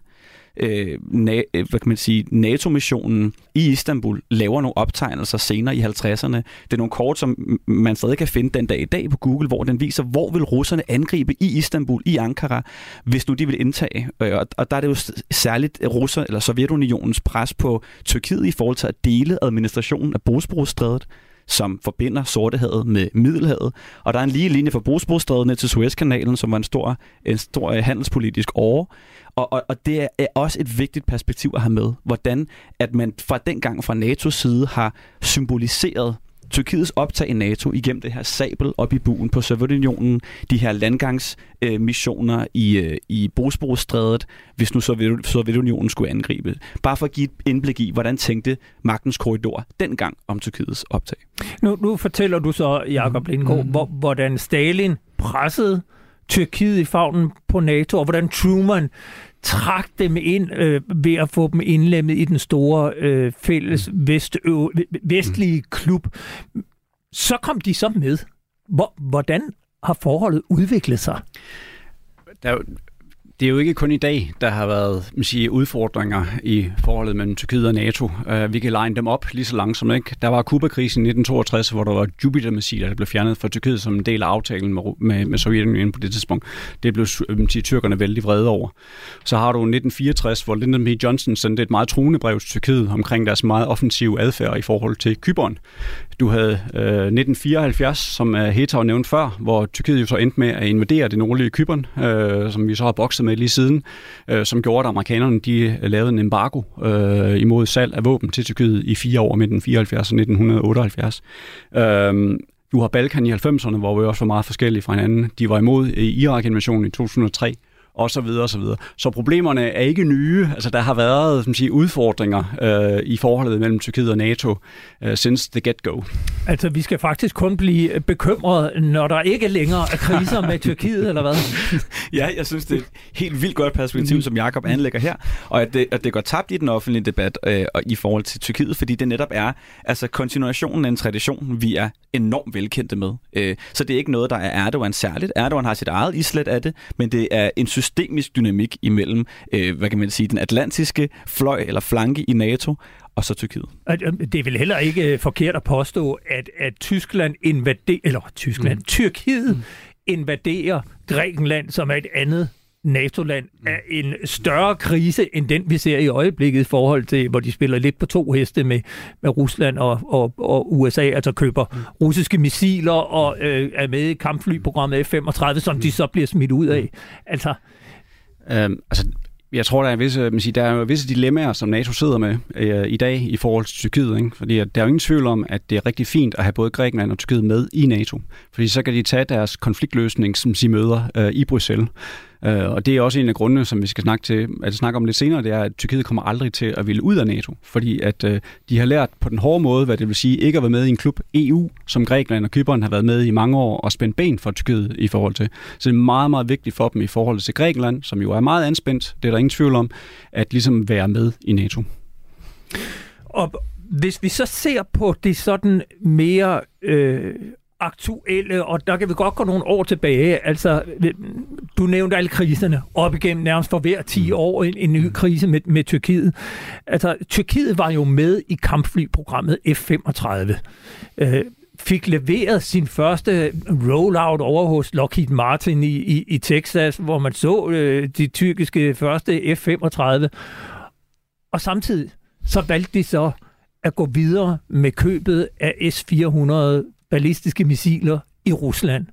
øh, na- øh, hvad kan man sige, NATO-missionen i Istanbul laver nogle optegnelser senere i 50'erne. Det er nogle kort, som man stadig kan finde den dag i dag på Google, hvor den viser, hvor vil russerne angribe i Istanbul, i Ankara, hvis nu de vil indtage. Øh, og, og der er det jo særligt russer eller Sovjetunionens pres på Tyrkiet i forhold til at dele administrationen af Bosporusstrædet som forbinder Sortehavet med Middelhavet. Og der er en lige linje fra Bosporusstrædet ned til Suezkanalen, som var en stor, en stor handelspolitisk åre. Og, og, og det er også et vigtigt perspektiv at have med, hvordan at man fra dengang fra NATO's side har symboliseret Tyrkiets optag i NATO igennem det her sabel op i buen på Sovjetunionen, de her landgangsmissioner øh, i, øh, i Bosporusstrædet, hvis nu Sovjetunionen skulle angribe. Bare for at give et indblik i, hvordan tænkte magtens korridor dengang om Tyrkiets optag. Nu, nu fortæller du så, Jakob Lindgaard, mm. hvor, hvordan Stalin pressede Tyrkiet i favnen på NATO, og hvordan Truman trak dem ind øh, ved at få dem indlemmet i den store øh, fælles vest, øh, vestlige klub. Så kom de så med. Hvor, hvordan har forholdet udviklet sig? Der, det er jo ikke kun i dag, der har været man siger, udfordringer i forholdet mellem Tyrkiet og NATO. Uh, vi kan line dem op lige så langsomt. Ikke? Der var Kuba-krisen i 1962, hvor der var Jupiter-missiler, der blev fjernet fra Tyrkiet som en del af aftalen med, med, med Sovjetunionen på det tidspunkt. Det blev øh, siger, tyrkerne vældig vrede over. Så har du 1964, hvor Lyndon B. Johnson sendte et meget truende brev til Tyrkiet omkring deres meget offensive adfærd i forhold til Kyberen. Du havde øh, 1974, som øh, uh, Heta nævnt før, hvor Tyrkiet jo så endte med at invadere det nordlige Kyberen, øh, som vi så har bokset med lige siden, øh, som gjorde, at amerikanerne de øh, lavede en embargo øh, imod salg af våben til Tyrkiet i fire år mellem 1974 og 1978. Øh, du har Balkan i 90'erne, hvor vi også var meget forskellige fra hinanden. De var imod øh, Irak-invasionen i 2003 og så videre og så videre. Så problemerne er ikke nye. Altså der har været som siger, udfordringer øh, i forholdet mellem Tyrkiet og NATO uh, since the get-go. Altså vi skal faktisk kun blive bekymret, når der ikke længere er kriser med Tyrkiet, eller hvad? ja, jeg synes, det er et helt vildt godt perspektiv, mm. som Jakob anlægger her, og at det, at det går tabt i den offentlige debat øh, i forhold til Tyrkiet, fordi det netop er altså kontinuationen af en tradition, vi er enormt velkendte med. Øh, så det er ikke noget, der er Erdogan særligt. Erdogan har sit eget islet af det, men det er en systemisk dynamik imellem, øh, hvad kan man sige, den atlantiske fløj eller flanke i NATO og så Tyrkiet. Det er vel heller ikke øh, forkert at påstå, at, at Tyskland invaderer, eller Tyskland, mm. Tyrkiet mm. invaderer Grækenland, som er et andet NATO-land er en større krise end den, vi ser i øjeblikket i forhold til, hvor de spiller lidt på to heste med, med Rusland og, og, og USA, altså køber mm. russiske missiler og øh, er med i kampflyprogrammet F-35, som mm. de så bliver smidt ud af. Altså, øhm, altså jeg tror, der er visse, man siger, der er visse dilemmaer, som NATO sidder med øh, i dag i forhold til Tyrkiet. Ikke? Fordi at der er jo ingen tvivl om, at det er rigtig fint at have både Grækenland og Tyrkiet med i NATO. Fordi så kan de tage deres konfliktløsning, som de møder øh, i Bruxelles. Øh, og det er også en af grundene, som vi skal snakke, til, at snakke om lidt senere, det er, at Tyrkiet kommer aldrig til at ville ud af NATO, fordi at øh, de har lært på den hårde måde, hvad det vil sige ikke at være med i en klub EU, som Grækenland og Kypern har været med i mange år, og spændt ben for Tyrkiet i forhold til. Så det er meget, meget vigtigt for dem i forhold til Grækenland, som jo er meget anspændt, det er der ingen tvivl om, at ligesom være med i NATO. Og hvis vi så ser på det sådan mere øh, aktuelle, og der kan vi godt gå nogle år tilbage. Altså, du nævnte alle kriserne op igennem nærmest for hver 10 mm. år en, en ny mm. krise med, med Tyrkiet. Altså, Tyrkiet var jo med i kampflyprogrammet F-35. Øh, fik leveret sin første rollout over hos Lockheed Martin i, i, i Texas, hvor man så øh, de tyrkiske første F-35. Og samtidig så valgte de så at gå videre med købet af S-400 ballistiske missiler i Rusland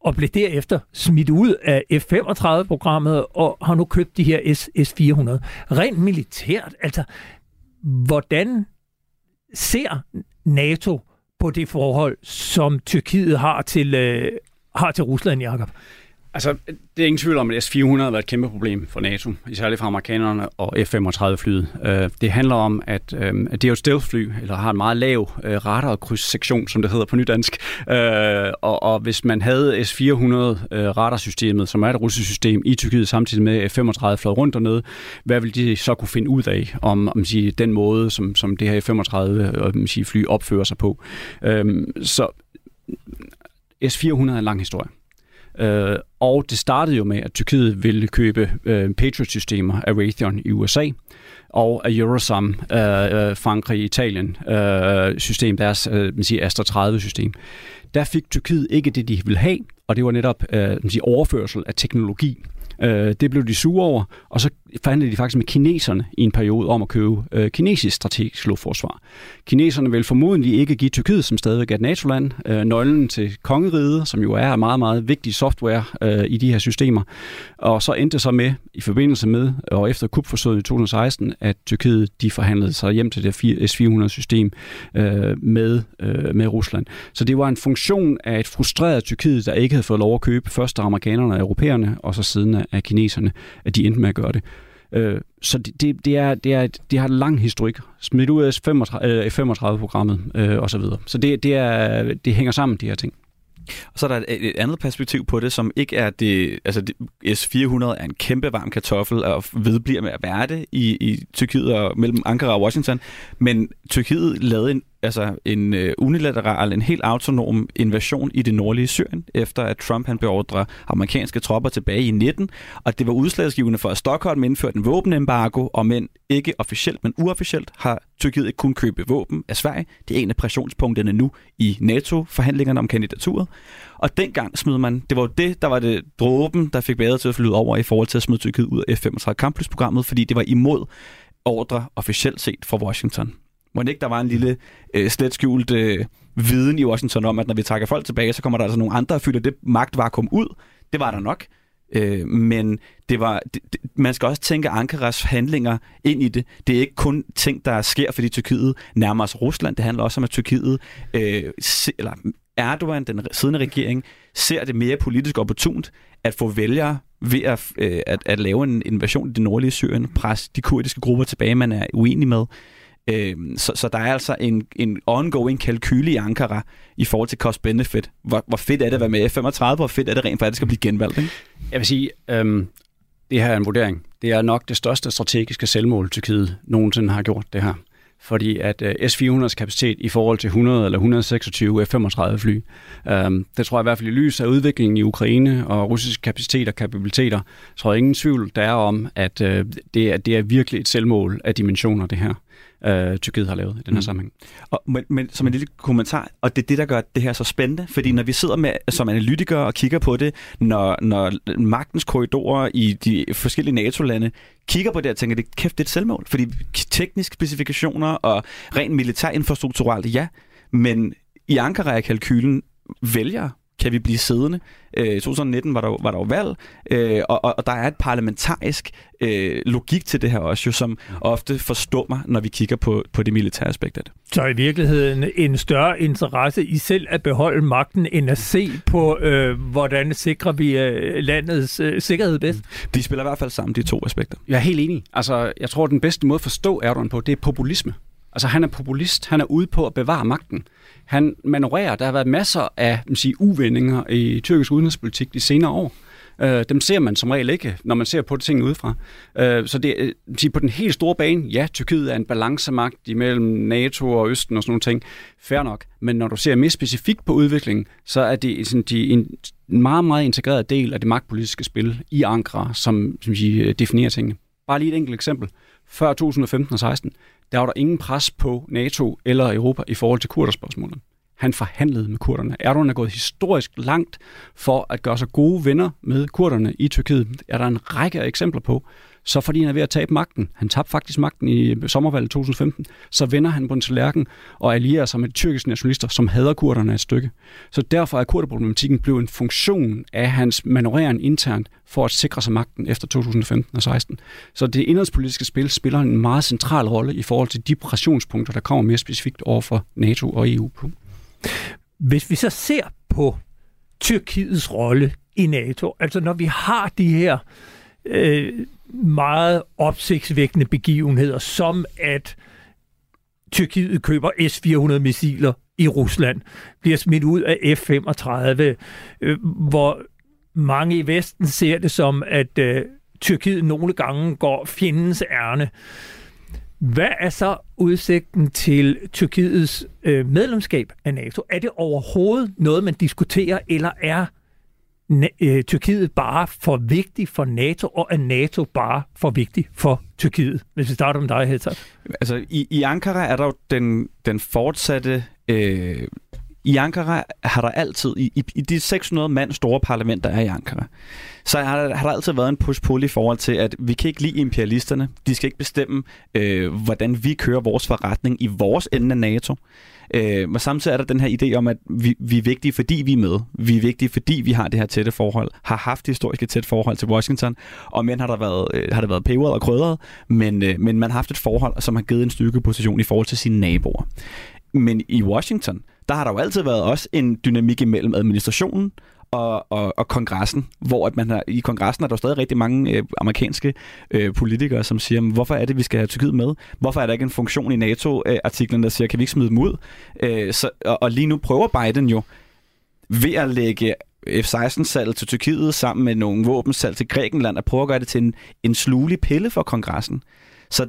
og blev derefter smidt ud af F-35-programmet og har nu købt de her S-400. Rent militært, altså, hvordan ser NATO på det forhold, som Tyrkiet har til, øh, har til Rusland, Jakob? Altså, det er ingen tvivl om, at S-400 har været et kæmpe problem for NATO, især for amerikanerne og F-35-flyet. Øh, det handler om, øh, at, det er jo et stealth-fly, eller har en meget lav øh, radarkrydssektion, som det hedder på nydansk. Øh, og, og hvis man havde S-400 radarsystemet, som er et russisk system, i Tyrkiet samtidig med F-35 fløj rundt dernede, hvad vil de så kunne finde ud af om, om sige, den måde, som, som det her F-35-fly opfører sig på? Så S-400 er en lang historie. Øh, og det startede jo med, at Tyrkiet ville købe øh, Patriot-systemer af Raytheon i USA, og af Eurosam, øh, øh Frankrig, Italien øh, system, deres øh, man siger Astra 30-system. Der fik Tyrkiet ikke det, de ville have, og det var netop øh, man siger, overførsel af teknologi. Øh, det blev de sure over, og så forhandlede de faktisk med kineserne i en periode om at købe øh, kinesisk strategisk luftforsvar. Kineserne vil formodentlig ikke give Tyrkiet, som stadigvæk er et NATO-land, øh, nøglen til kongeriget, som jo er meget, meget vigtig software øh, i de her systemer. Og så endte det så med, i forbindelse med og efter kupforsøget i 2016, at Tyrkiet de forhandlede sig hjem til det S-400-system øh, med, øh, med Rusland. Så det var en funktion af et frustreret Tyrkiet, der ikke havde fået lov at købe først af amerikanerne og europæerne, og så siden af kineserne, at de endte med at gøre det. Øh, så det, det, det, er, det, er, det har en lang historik. Smidt ud af 35-programmet øh, osv. Øh, så, så det, det, er, det hænger sammen, de her ting. Og så er der et, et andet perspektiv på det, som ikke er det... Altså, det, S-400 er en kæmpe varm kartoffel, og vedbliver med at være det i, i Tyrkiet og mellem Ankara og Washington. Men Tyrkiet lavede en altså en øh, unilateral, en helt autonom invasion i det nordlige Syrien, efter at Trump han beordrer amerikanske tropper tilbage i 19, og det var udslagsgivende for, at Stockholm indførte en våbenembargo, og men ikke officielt, men uofficielt har Tyrkiet ikke kun købe våben af Sverige. Det er en af pressionspunkterne nu i NATO-forhandlingerne om kandidaturet. Og dengang smed man, det var det, der var det dråben, der fik bedre til at flyde over i forhold til at smide Tyrkiet ud af F-35 kampflysprogrammet, fordi det var imod ordre officielt set fra Washington. Må ikke der var en lille øh, slet skjult øh, viden i Washington om, at når vi trækker folk tilbage, så kommer der altså nogle andre og fylder det magtvakuum ud. Det var der nok. Øh, men det var, det, det, man skal også tænke Ankaras handlinger ind i det. Det er ikke kun ting, der sker, fordi Tyrkiet nærmer sig Rusland. Det handler også om, at Tyrkiet, øh, se, eller Erdogan, den siddende regering, ser det mere politisk opportunt at få vælgere ved at, øh, at, at lave en invasion i det nordlige Syrien, presse de kurdiske grupper tilbage, man er uenig med. Øh, så, så der er altså en, en ongoing kalkyl i Ankara i forhold til cost-benefit. Hvor, hvor fedt er det at være med F-35, hvor fedt er det rent faktisk at blive genvalgt? Ikke? Jeg vil sige, øhm, det her er en vurdering. Det er nok det største strategiske selvmål, Tyrkiet nogensinde har gjort det her. Fordi at øh, S-400's kapacitet i forhold til 100 eller 126 F-35 fly, øhm, det tror jeg i hvert fald i lys af udviklingen i Ukraine og russiske kapaciteter og kapabiliteter, tror jeg ingen tvivl der er om, at øh, det, er, det er virkelig et selvmål af dimensioner, det her øh, Tyrkiet har lavet i den her mm. sammenhæng. Og, men, men som en lille kommentar, og det er det, der gør det her så spændende, fordi når vi sidder med som analytikere og kigger på det, når, når magtens korridorer i de forskellige NATO-lande kigger på det og tænker, det kæft, det er et selvmål, fordi tekniske specifikationer og rent militær infrastrukturelt, ja, men i Ankara er kalkylen vælger kan vi blive siddende. Øh, I 2019 var der, var der jo valg, øh, og, og, og der er et parlamentarisk øh, logik til det her også, jo, som ofte forstummer, når vi kigger på, på det militære aspekt af det. Så i virkeligheden en større interesse i selv at beholde magten, end at se på, øh, hvordan sikrer vi øh, landets øh, sikkerhed bedst? De spiller i hvert fald sammen, de to aspekter. Jeg er helt enig. Altså, jeg tror, at den bedste måde at forstå Erdogan på, det er populisme. Altså, han er populist. Han er ude på at bevare magten. Han manøvrerer. Der har været masser af sige, uvendinger i tyrkisk udenrigspolitik de senere år. Øh, dem ser man som regel ikke, når man ser på tingene udefra. Øh, så det, øh, sige, på den helt store bane, ja, Tyrkiet er en balancemagt imellem NATO og Østen og sådan nogle ting. Fair nok. Men når du ser mere specifikt på udviklingen, så er det sådan, de, en meget, meget integreret del af det magtpolitiske spil i Ankara, som, som de øh, definerer tingene. Bare lige et enkelt eksempel. Før 2015 og 16, der var der ingen pres på NATO eller Europa i forhold til kurderspørgsmålet. Han forhandlede med kurderne. Erdogan er gået historisk langt for at gøre sig gode venner med kurderne i Tyrkiet. Er der en række af eksempler på så fordi han er ved at tabe magten, han tabte faktisk magten i sommervalget 2015, så vender han på en tallerken og allierer sig med de tyrkiske nationalister, som hader kurderne et stykke. Så derfor er kurderproblematikken blevet en funktion af hans manøvrering internt for at sikre sig magten efter 2015 og 16. Så det indrigspolitiske spil spiller en meget central rolle i forhold til de pressionspunkter, der kommer mere specifikt over for NATO og EU. Hvis vi så ser på Tyrkiets rolle i NATO, altså når vi har de her øh, meget opsigtsvækkende begivenheder, som at Tyrkiet køber S-400-missiler i Rusland, bliver smidt ud af F-35, øh, hvor mange i Vesten ser det som, at øh, Tyrkiet nogle gange går fjendens ærne. Hvad er så udsigten til Tyrkiets øh, medlemskab af NATO? Er det overhovedet noget, man diskuterer, eller er øh, Tyrkiet bare for vigtig for NATO, og er NATO bare for vigtig for Tyrkiet? Hvis vi starter med dig, Hedder. Altså, i, i Ankara er der jo den, den fortsatte... Øh, i Ankara har der altid, i, i, i de 600 mand store parlament, der er i Ankara, så har der, har der altid været en push-pull i forhold til, at vi kan ikke lide imperialisterne. De skal ikke bestemme, øh, hvordan vi kører vores forretning i vores ende af NATO. Øh, men samtidig er der den her idé om, at vi, vi er vigtige, fordi vi er med. Vi er vigtige, fordi vi har det her tætte forhold, har haft det historiske tæt forhold til Washington, og men har der været, øh, har der været peberet og krydret, men, øh, men man har haft et forhold, som har givet en styrkeposition i forhold til sine naboer. Men i Washington, der har der jo altid været også en dynamik imellem administrationen og, og, og kongressen, hvor at man har, i kongressen er der stadig rigtig mange øh, amerikanske øh, politikere, som siger, hvorfor er det, vi skal have Tyrkiet med? Hvorfor er der ikke en funktion i NATO-artiklen, øh, der siger, kan vi ikke smide dem ud? Øh, så, og, og lige nu prøver Biden jo ved at lægge F-16-salget til Tyrkiet sammen med nogle våbensalg til Grækenland at prøve at gøre det til en, en slulig pille for kongressen. Så,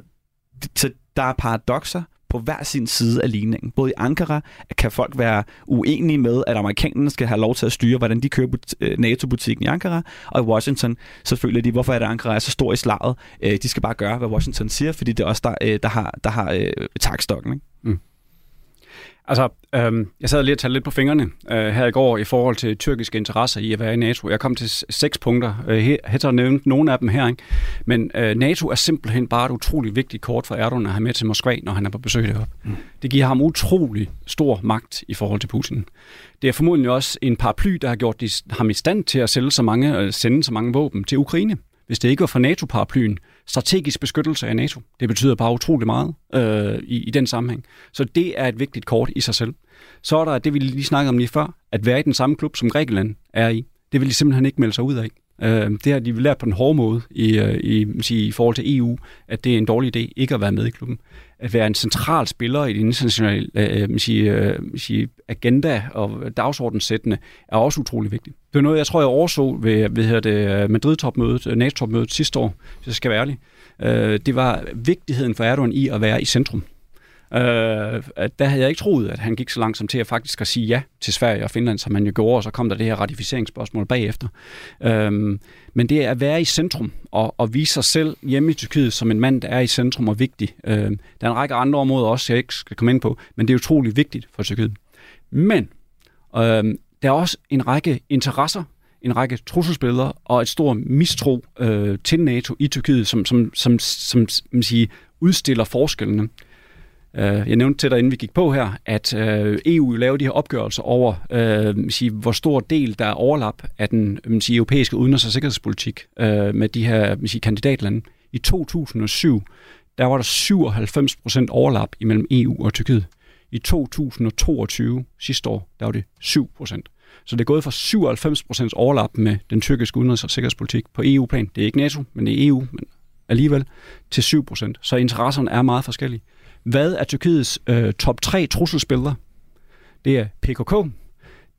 så der er paradoxer på hver sin side af ligningen. Både i Ankara kan folk være uenige med, at amerikanerne skal have lov til at styre, hvordan de kører øh, NATO-butikken i Ankara, og i Washington selvfølgelig de, hvorfor er det, Ankara er så stor i slaget. Øh, de skal bare gøre, hvad Washington siger, fordi det er også der, øh, der har, der har takstokken. Ikke? Mm. Altså, øhm, jeg sad lige og talte lidt på fingrene øh, her i går i forhold til tyrkiske interesser i at være i NATO. Jeg kom til seks punkter. Øh, Hætter nævnt nogle af dem her, ikke? Men øh, NATO er simpelthen bare et utroligt vigtigt kort for Erdogan at have med til Moskva, når han er på besøg deroppe. Mm. Det giver ham utrolig stor magt i forhold til Putin. Det er formodentlig også en paraply, der har gjort ham i stand til at sælge så mange, øh, sende så mange våben til Ukraine. Hvis det ikke var for NATO-paraplyen, strategisk beskyttelse af NATO. Det betyder bare utrolig meget øh, i, i den sammenhæng. Så det er et vigtigt kort i sig selv. Så er der det, vi lige snakkede om lige før, at være i den samme klub, som Grækenland er i. Det vil de simpelthen ikke melde sig ud af. Øh, det har de lært på den hårde måde i, øh, i, i, i forhold til EU, at det er en dårlig idé ikke at være med i klubben. At være en central spiller i den internationale øh, øh sige, øh, sige, agenda og dagsordenssættende er også utrolig vigtigt. Det er noget, jeg tror, jeg overså ved, ved det Madrid-topmødet, NATO-topmødet sidste år, hvis jeg skal være ærlig. Øh, det var vigtigheden for Erdogan i at være i centrum. Øh, der havde jeg ikke troet, at han gik så langsomt til at faktisk at sige ja til Sverige og Finland, som han jo gjorde, og så kom der det her ratificeringsspørgsmål bagefter. Øh, men det er at være i centrum og, og vise sig selv hjemme i Tyrkiet som en mand, der er i centrum og vigtig. Øh, der er en række andre områder også, jeg ikke skal komme ind på, men det er utrolig vigtigt for Tyrkiet. Men øh, der er også en række interesser, en række trusselsbilleder og et stort mistro øh, til NATO i Tyrkiet, som, som, som, som, som siger, udstiller forskellene. Øh, Øh, jeg nævnte til dig, inden vi gik på her, at øh, EU laver de her opgørelser over, øh, sige, hvor stor del der er overlap af den sige, europæiske udenrigs- og sikkerhedspolitik øh, med de her sige, kandidatlande. I 2007, der var der 97 procent overlap imellem EU og Tyrkiet. I 2022, sidste år, der var det 7 procent. Så det er gået fra 97 procents overlap med den tyrkiske udenrigs- og sikkerhedspolitik på EU-plan. Det er ikke NATO, men det er EU, men alligevel til 7 procent. Så interesserne er meget forskellige. Hvad er Tyrkiets øh, top 3 trusselsbilleder? Det er PKK,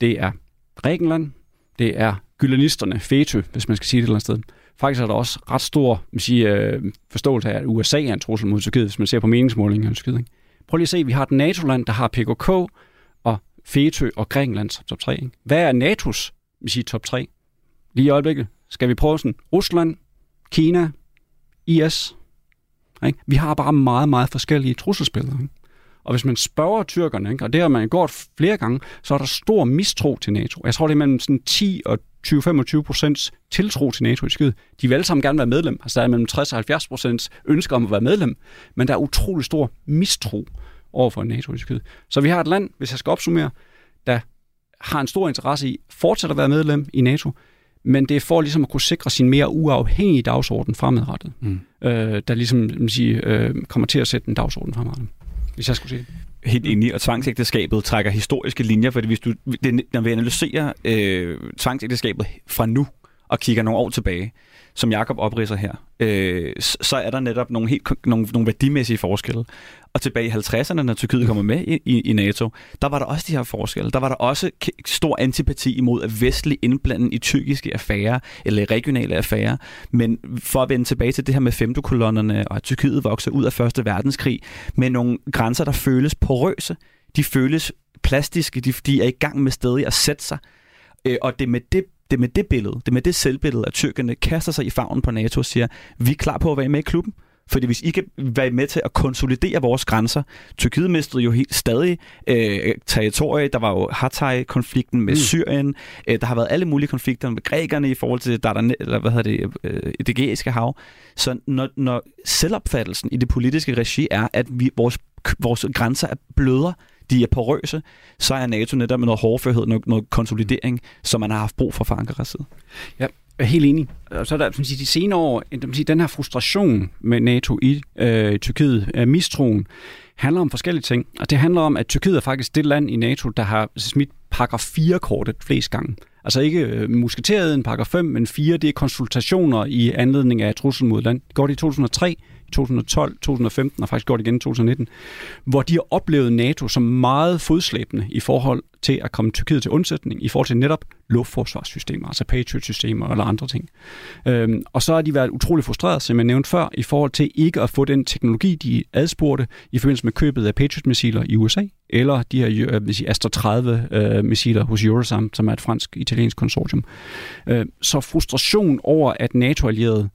det er Grækenland, det er gyllenisterne, FETÖ, hvis man skal sige det et eller andet sted. Faktisk er der også ret stor man siger, øh, forståelse af, at USA er en trussel mod Tyrkiet, hvis man ser på meningsmålingen af Tyrkiet. Ikke? Prøv lige at se, vi har et NATO-land, der har PKK og FETÖ og Grækenland som top 3. Ikke? Hvad er NATO's man siger, top 3? Lige i øjeblikket skal vi prøve sådan Rusland, Kina, IS, ikke? Vi har bare meget, meget forskellige trusselsbilleder. Ikke? Og hvis man spørger tyrkerne, ikke, og det har man gjort flere gange, så er der stor mistro til NATO. Jeg tror, det er mellem sådan 10 og 20-25 procents tiltro til NATO i Tyrkiet. De vil alle sammen gerne være medlem. Altså der er mellem 60 og 70 procents ønsker om at være medlem, men der er utrolig stor mistro over for NATO i Tyrkiet. Så vi har et land, hvis jeg skal opsummere, der har en stor interesse i fortsat at være medlem i NATO, men det er for ligesom at kunne sikre sin mere uafhængige dagsorden fremadrettet, mm. øh, der ligesom man sige, øh, kommer til at sætte en dagsorden fremadrettet, hvis jeg skulle sige det. Helt enig, og tvangsægteskabet trækker historiske linjer, fordi hvis du, det, når vi analyserer øh, tvangsægteskabet fra nu og kigger nogle år tilbage, som Jakob opridser her, øh, så er der netop nogle, helt, nogle, nogle værdimæssige forskelle. Og tilbage i 50'erne, når Tyrkiet kommer med i, i, i NATO, der var der også de her forskelle. Der var der også stor antipati imod at vestlig indblanden i tyrkiske affærer eller regionale affærer. Men for at vende tilbage til det her med femtekolonnerne og at Tyrkiet vokser ud af Første Verdenskrig med nogle grænser, der føles porøse, de føles plastiske, de, de er i gang med stadig at sætte sig. Øh, og det er med det det er med det billede, det er med det selvbillede, at tyrkerne kaster sig i favnen på NATO og siger, vi er klar på at være med i klubben. Fordi hvis I kan være med til at konsolidere vores grænser, Tyrkiet mistede jo helt stadig øh, territorie. Der var jo Hatay-konflikten med mm. Syrien. Øh, der har været alle mulige konflikter med grækerne i forhold til der, eller hvad hedder det, øh, det gæiske hav. Så når, når selvopfattelsen i det politiske regi er, at vi, vores, vores grænser er blødere, de er porøse, så er NATO netop med noget hårdførhed, noget, noget konsolidering, som man har haft brug for fra Ankaras side. Ja, jeg er helt enig. Så er der sige, de senere år, den her frustration med NATO i øh, Tyrkiet, øh, mistroen, handler om forskellige ting. Og det handler om, at Tyrkiet er faktisk det land i NATO, der har smidt paragraf 4-kortet flest gange. Altså ikke øh, musketeriet paragraf 5, men 4, det er konsultationer i anledning af trussel mod land. Det går det i 2003, 2012, 2015 og faktisk gjort igen i 2019, hvor de har oplevet NATO som meget fodslæbende i forhold til at komme Tyrkiet til undsætning, i forhold til netop luftforsvarssystemer, altså Patriot-systemer eller andre ting. Øhm, og så har de været utrolig frustreret, som jeg nævnte før, i forhold til ikke at få den teknologi, de adspurgte i forbindelse med købet af Patriot-missiler i USA, eller de her øh, Astra 30-missiler øh, hos Eurosam, som er et fransk-italiensk konsortium. Øh, så frustration over, at NATO-allierede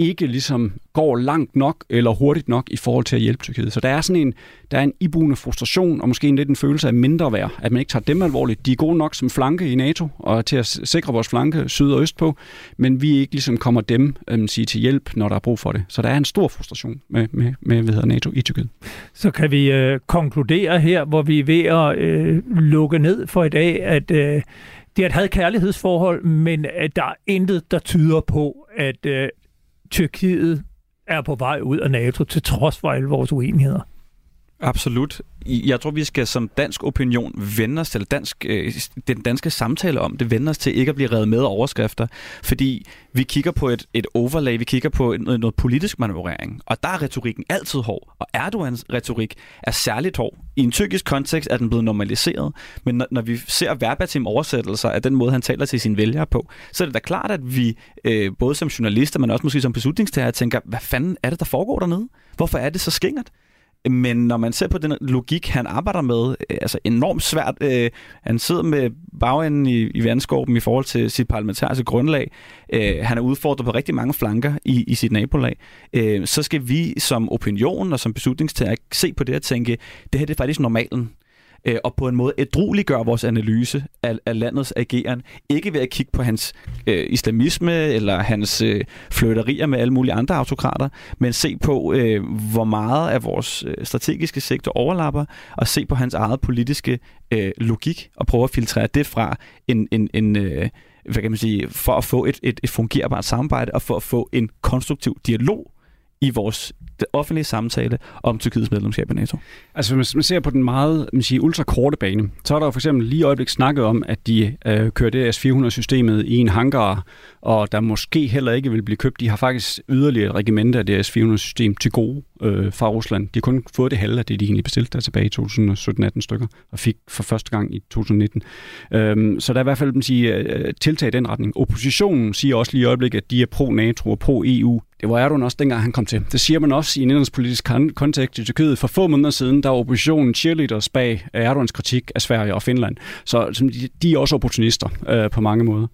ikke ligesom går langt nok eller hurtigt nok i forhold til at hjælpe Tyrkiet. Så der er sådan en, der er en iboende frustration og måske en lidt en følelse af mindre værd, at man ikke tager dem alvorligt. De er gode nok som flanke i NATO og til at sikre vores flanke syd og øst på, men vi ikke ligesom kommer dem øhm, sige, til hjælp, når der er brug for det. Så der er en stor frustration med, med, med hvad hedder NATO i Tyrkiet. Så kan vi øh, konkludere her, hvor vi er ved at øh, lukke ned for i dag, at øh, det er et had-kærlighedsforhold, men at der er intet, der tyder på, at øh, Tyrkiet er på vej ud af NATO, til trods for alle vores uenigheder. Absolut. Jeg tror, vi skal som dansk opinion vende os til, dansk, øh, den danske samtale om det, vende os til ikke at blive reddet med overskrifter, fordi vi kigger på et, et overlay, vi kigger på noget, noget politisk manøvrering, og der er retorikken altid hård, og Erdogans retorik er særligt hård. I en tyrkisk kontekst er den blevet normaliseret, men når, når vi ser verbatim oversættelser af den måde, han taler til sine vælgere på, så er det da klart, at vi øh, både som journalister, men også måske som beslutningstager, tænker, hvad fanden er det, der foregår dernede? Hvorfor er det så skingert? Men når man ser på den logik, han arbejder med, øh, altså enormt svært, øh, han sidder med bagenden i, i vandskorben i forhold til sit parlamentariske grundlag, øh, han er udfordret på rigtig mange flanker i, i sit nabolag, øh, så skal vi som opinion og som beslutningstager se på det og tænke, det her det er faktisk normalen øh, og på en måde ædrueliggør vores analyse af, af landets ageren. Ikke ved at kigge på hans øh, islamisme eller hans øh, flytterier med alle mulige andre autokrater, men se på, øh, hvor meget af vores øh, strategiske sektor overlapper, og se på hans eget politiske øh, logik, og prøve at filtrere det fra en, en, en øh, hvad kan man sige, for at få et, et, et fungerbart samarbejde, og for at få en konstruktiv dialog i vores det offentlige samtale om Tyrkiets medlemskab i NATO? Altså hvis man ser på den meget man siger, ultrakorte bane, så er der jo for eksempel lige i øjeblik snakket om, at de øh, kører det S-400-systemet i en hangar, og der måske heller ikke vil blive købt. De har faktisk yderligere regimente af det S-400-system til gode øh, fra Rusland. De har kun fået det halve af det, de egentlig bestilte der tilbage i 2017-18 stykker, og fik for første gang i 2019. Øhm, så der er i hvert fald man siger, øh, tiltag i den retning. Oppositionen siger også lige i øjeblikket, at de er pro-NATO og pro-EU. Det var Erdogan også dengang, han kom til. Det siger man også også i en indrigspolitisk kontekst i Tyrkiet. For få måneder siden, der var oppositionen cheerleaders bag øh, Erdogans kritik af Sverige og Finland. Så de, de er også opportunister øh, på mange måder.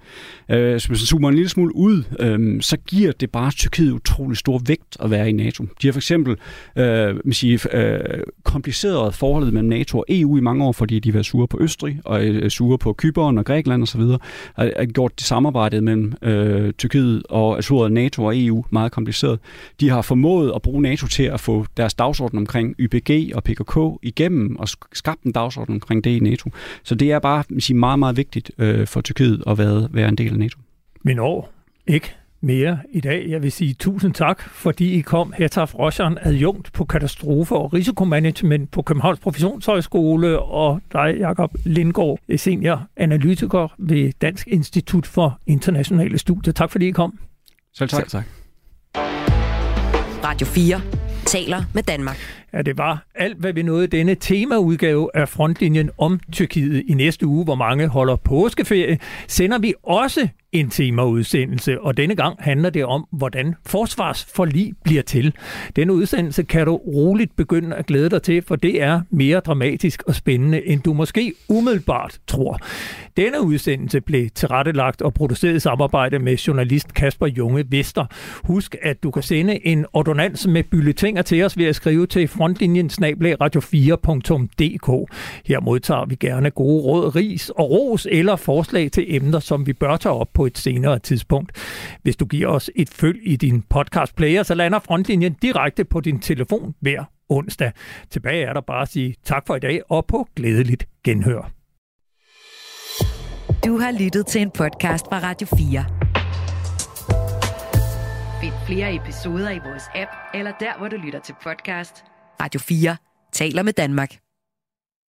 Øh, hvis man zoomer en lille smule ud, øh, så giver det bare Tyrkiet utrolig stor vægt at være i NATO. De har for eksempel øh, man siger, øh, kompliceret forholdet mellem NATO og EU i mange år, fordi de var sure på Østrig og øh, sure på Kypern og Grækenland osv., og har øh, gjort det samarbejdet mellem øh, Tyrkiet og altså NATO og EU meget kompliceret. De har formået at bruge NATO til at få deres dagsorden omkring YPG og PKK igennem og skabt en dagsorden omkring det i NATO. Så det er bare sige, meget, meget vigtigt øh, for Tyrkiet at være, være en del af NATO. Men år, ikke? mere i dag. Jeg vil sige tusind tak, fordi I kom. Hetaf Roshan, adjunkt på katastrofe- og risikomanagement på Københavns Professionshøjskole, og dig, Jakob Lindgaard, senior analytiker ved Dansk Institut for Internationale Studier. Tak fordi I kom. Selv tak. Selv tak. Radio 4 taler med Danmark. Ja, det var alt, hvad vi nåede denne temaudgave af Frontlinjen om Tyrkiet. I næste uge, hvor mange holder påskeferie, sender vi også en temaudsendelse, og denne gang handler det om, hvordan forsvarsforlig bliver til. Denne udsendelse kan du roligt begynde at glæde dig til, for det er mere dramatisk og spændende, end du måske umiddelbart tror. Denne udsendelse blev tilrettelagt og produceret i samarbejde med journalist Kasper Junge Vester. Husk, at du kan sende en ordonans med bylletænger til os ved at skrive til frontlinjen radio4.dk. Her modtager vi gerne gode råd, ris og ros eller forslag til emner, som vi bør tage op på et senere tidspunkt. Hvis du giver os et følg i din podcast player, så lander frontlinjen direkte på din telefon hver onsdag. Tilbage er der bare at sige tak for i dag og på glædeligt genhør. Du har lyttet til en podcast fra Radio 4. Find flere episoder i vores app, eller der, hvor du lytter til podcast. Radio 4 taler med Danmark.